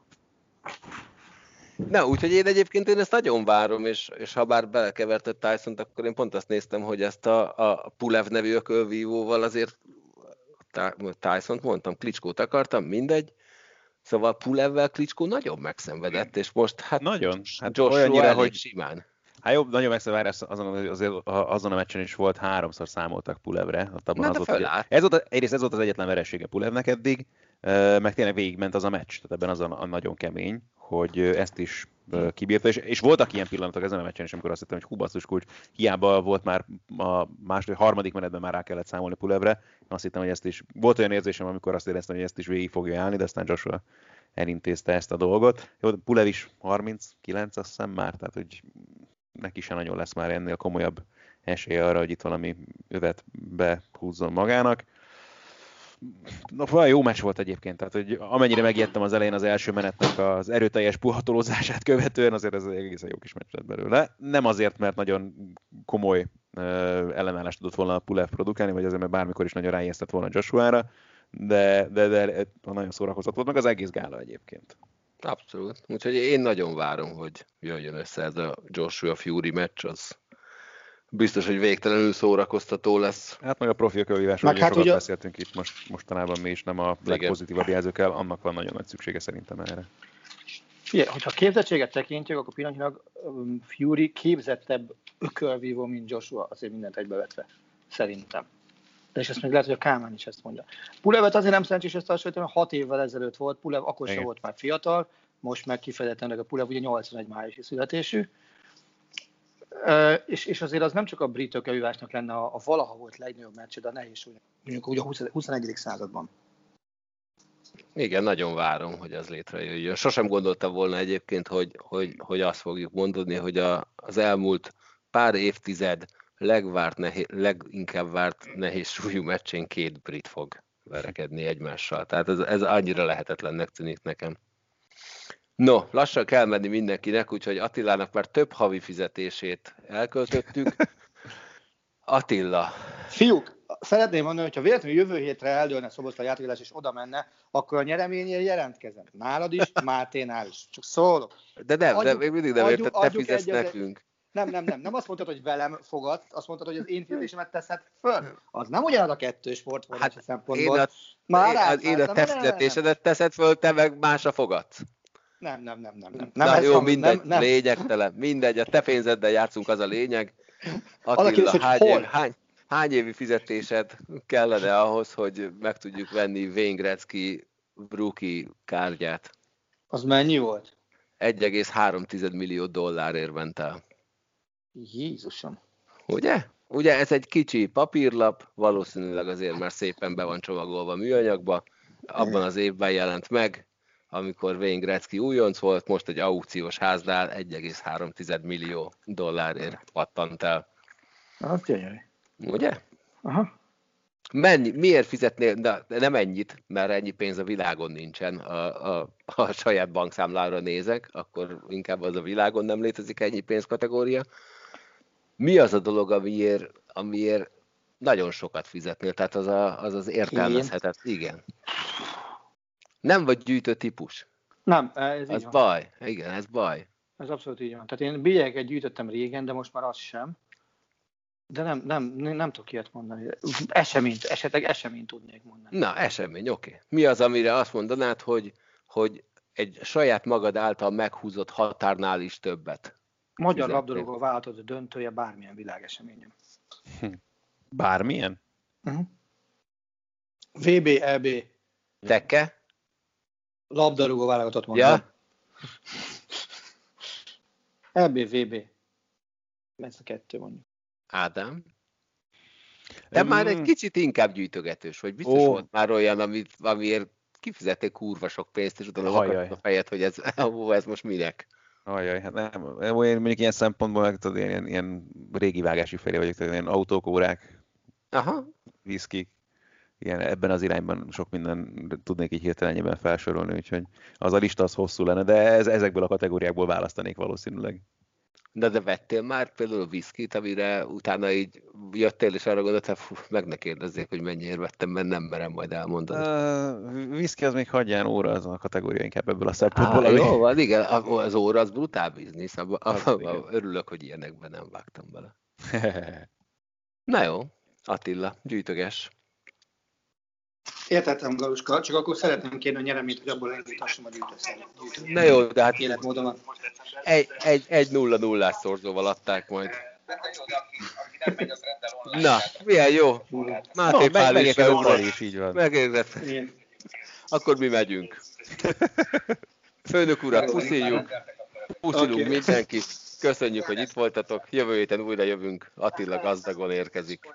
S1: Na, úgyhogy én egyébként én ezt nagyon várom, és, és ha bár belekevertett tyson akkor én pont azt néztem, hogy ezt a, a Pulev nevű ökölvívóval azért Tyson-t mondtam, Klicskót akartam, mindegy. Szóval Pulevvel Klicskó nagyon megszenvedett, és most hát
S3: nagyon. Hát
S1: Joshua olyannyira, hogy simán.
S3: Hát jobb, nagyon megszenvedett, azon, azért, azon a meccsen is volt, háromszor számoltak Pulevre.
S1: Abban Na, az ott,
S3: ez volt, egyrészt ez volt az egyetlen veresége Pulevnek eddig, meg tényleg végigment az a meccs, tehát ebben az a, a nagyon kemény, hogy ezt is kibírta, és, és voltak ilyen pillanatok ezen a meccsen is, amikor azt hittem, hogy hú, kulcs, hiába volt már a második, harmadik menetben már rá kellett számolni Pulevre, azt hittem, hogy ezt is, volt olyan érzésem, amikor azt éreztem, hogy ezt is végig fogja állni, de aztán Joshua elintézte ezt a dolgot. Jó, Pulev is 39, azt hiszem már, tehát hogy neki sem nagyon lesz már ennél komolyabb esélye arra, hogy itt valami övet behúzzon magának. Na, olyan jó meccs volt egyébként, tehát hogy amennyire megijedtem az elején az első menetnek az erőteljes puhatolózását követően, azért ez egészen jó kis meccs lett belőle. Nem azért, mert nagyon komoly uh, ellenállást tudott volna a Pulev produkálni, vagy azért, mert bármikor is nagyon ráijesztett volna Joshua-ra, de, de, de nagyon szórakozott volt, meg az egész gála egyébként.
S1: Abszolút. Úgyhogy én nagyon várom, hogy jöjjön össze ez a Joshua Fury meccs, az biztos, hogy végtelenül szórakoztató lesz.
S3: Hát meg a profi ökölvívásról hát sokat ugye... beszéltünk itt most, mostanában mi is, nem a legpozitívabb jelzőkkel, annak van nagyon nagy szüksége szerintem erre.
S2: Figyelj, hogyha képzettséget tekintjük, akkor pillanatnyilag um, Fury képzettebb ökölvívó, mint Joshua, azért mindent egybevetve. Szerintem. De és ezt még lehet, hogy a Kálmán is ezt mondja. Pulevet azért nem szerencsés ezt hasonlítani, hat évvel ezelőtt volt, Pulev akkor sem volt már fiatal, most meg kifejezetten a Pulev ugye 81 májusi születésű, és, és azért az nem csak a brit ökölvívásnak lenne a, a valaha volt legnagyobb meccs, de a nehéz súly, mondjuk úgy a 20, 21. században.
S1: Igen, nagyon várom, hogy az létrejöjjön. Sosem gondoltam volna egyébként, hogy, hogy, hogy azt fogjuk mondani, hogy a, az elmúlt pár évtized legvárt, nehéz, leginkább várt nehéz súlyú meccsén két brit fog verekedni egymással. Tehát ez, ez annyira lehetetlennek tűnik nekem. No, lassan kell menni mindenkinek, úgyhogy Attilának már több havi fizetését elköltöttük. Attila.
S2: Fiúk, szeretném mondani, hogy ha véletlenül jövő hétre eldőlne Szoboszla játékélás és oda menne, akkor a nyereményért jelentkezem. Nálad is, Máténál is. Csak szólok.
S1: De nem, adjuk, de még mindig nem érted, te fizetsz nekünk.
S2: Nem, nem, nem. Nem azt mondtad, hogy velem fogad, azt mondtad, hogy az én fizetésemet teszed föl. Az nem ugyanaz a kettő sportfordási hát szempontból. Én a,
S1: Már én, én a te fizetésedet teszed föl, te meg másra fogadsz.
S2: Nem, nem, nem, nem. nem.
S1: nem Na jó, van, mindegy, nem, nem. lényegtelen. Mindegy, a te pénzeddel játszunk, az a lényeg.
S2: Attila, az hány, év,
S1: hány, hány évi fizetésed kellene ahhoz, hogy meg tudjuk venni Wayne Gretzky rookie kártyát?
S2: Az mennyi volt?
S1: 1,3 millió dollárért ment el.
S2: Jézusom.
S1: Ugye? Ugye ez egy kicsi papírlap, valószínűleg azért már szépen be van csomagolva műanyagba, abban az évben jelent meg, amikor Wayne Gretzky újonc volt, most egy aukciós háznál 1,3 millió dollárért pattant el.
S2: Az gyönyörű.
S1: Ugye?
S2: Aha.
S1: Mennyi, miért fizetnél, de nem ennyit, mert ennyi pénz a világon nincsen, a, a, a saját bankszámlára nézek, akkor inkább az a világon nem létezik ennyi pénzkategória. Mi az a dolog, amiért, amiért nagyon sokat fizetnél, tehát az a, az, az értelmezhetett. Igen. Nem vagy gyűjtő típus.
S2: Nem, ez
S1: Az baj. Igen, ez baj.
S2: Ez abszolút így van. Tehát én bélyegeket gyűjtöttem régen, de most már az sem. De nem, nem, nem, nem tudok ilyet mondani. Eseményt, esetleg eseményt tudnék mondani.
S1: Na, esemény, oké. Okay. Mi az, amire azt mondanád, hogy, hogy egy saját magad által meghúzott határnál is többet?
S2: Magyar labdarúgó váltott döntője bármilyen világeseményen.
S3: Bármilyen?
S2: Uh-huh. VB, EB.
S1: Teke?
S2: labdarúgó válogatott mondom. Ja. LBVB. Ez a kettő mondjuk.
S1: Ádám? De um, már egy kicsit inkább gyűjtögetős, vagy biztos oh. volt már olyan, amit, amiért kifizették kurva sok pénzt, és utána a fejed, hogy ez, ó, ez most minek.
S3: Ajaj, hát nem. Én mondjuk ilyen szempontból, tudod, ilyen, ilyen régi vágási felé vagyok, tehát ilyen autók, órák,
S1: Aha.
S3: viszkik, ilyen, ebben az irányban sok minden tudnék így hirtelenjében felsorolni, úgyhogy az a lista az hosszú lenne, de ez, ezekből a kategóriákból választanék valószínűleg.
S1: De, de vettél már például viszkit, amire utána így jöttél, és arra gondoltál, fú, meg ne kérdezzék, hogy mennyiért vettem, mert nem merem majd elmondani.
S3: Uh, viszki az még hagyján óra, az a kategória inkább ebből a szempontból.
S1: Ah, jó, van, igen, az óra az brutál biznisz, abba, abba, örülök, hogy ilyenekben nem vágtam bele. Na jó, Attila, gyűjtöges.
S2: Értettem, Galuska, csak akkor szeretném kérni a nyereményt, hogy abból elindítassam a gyűjtőszerűt.
S1: Na jó, de hát
S2: életmódomat.
S1: Egy, egy, egy nulla nullás szorzóval adták majd. Na, milyen jó. Máté
S3: no,
S1: Pál is
S3: is, így van.
S1: Megérett. Akkor mi megyünk. Főnök urak, puszíjuk. Puszilunk okay. mindenkit. Köszönjük, hogy itt voltatok. Jövő héten újra jövünk. Attila gazdagon érkezik.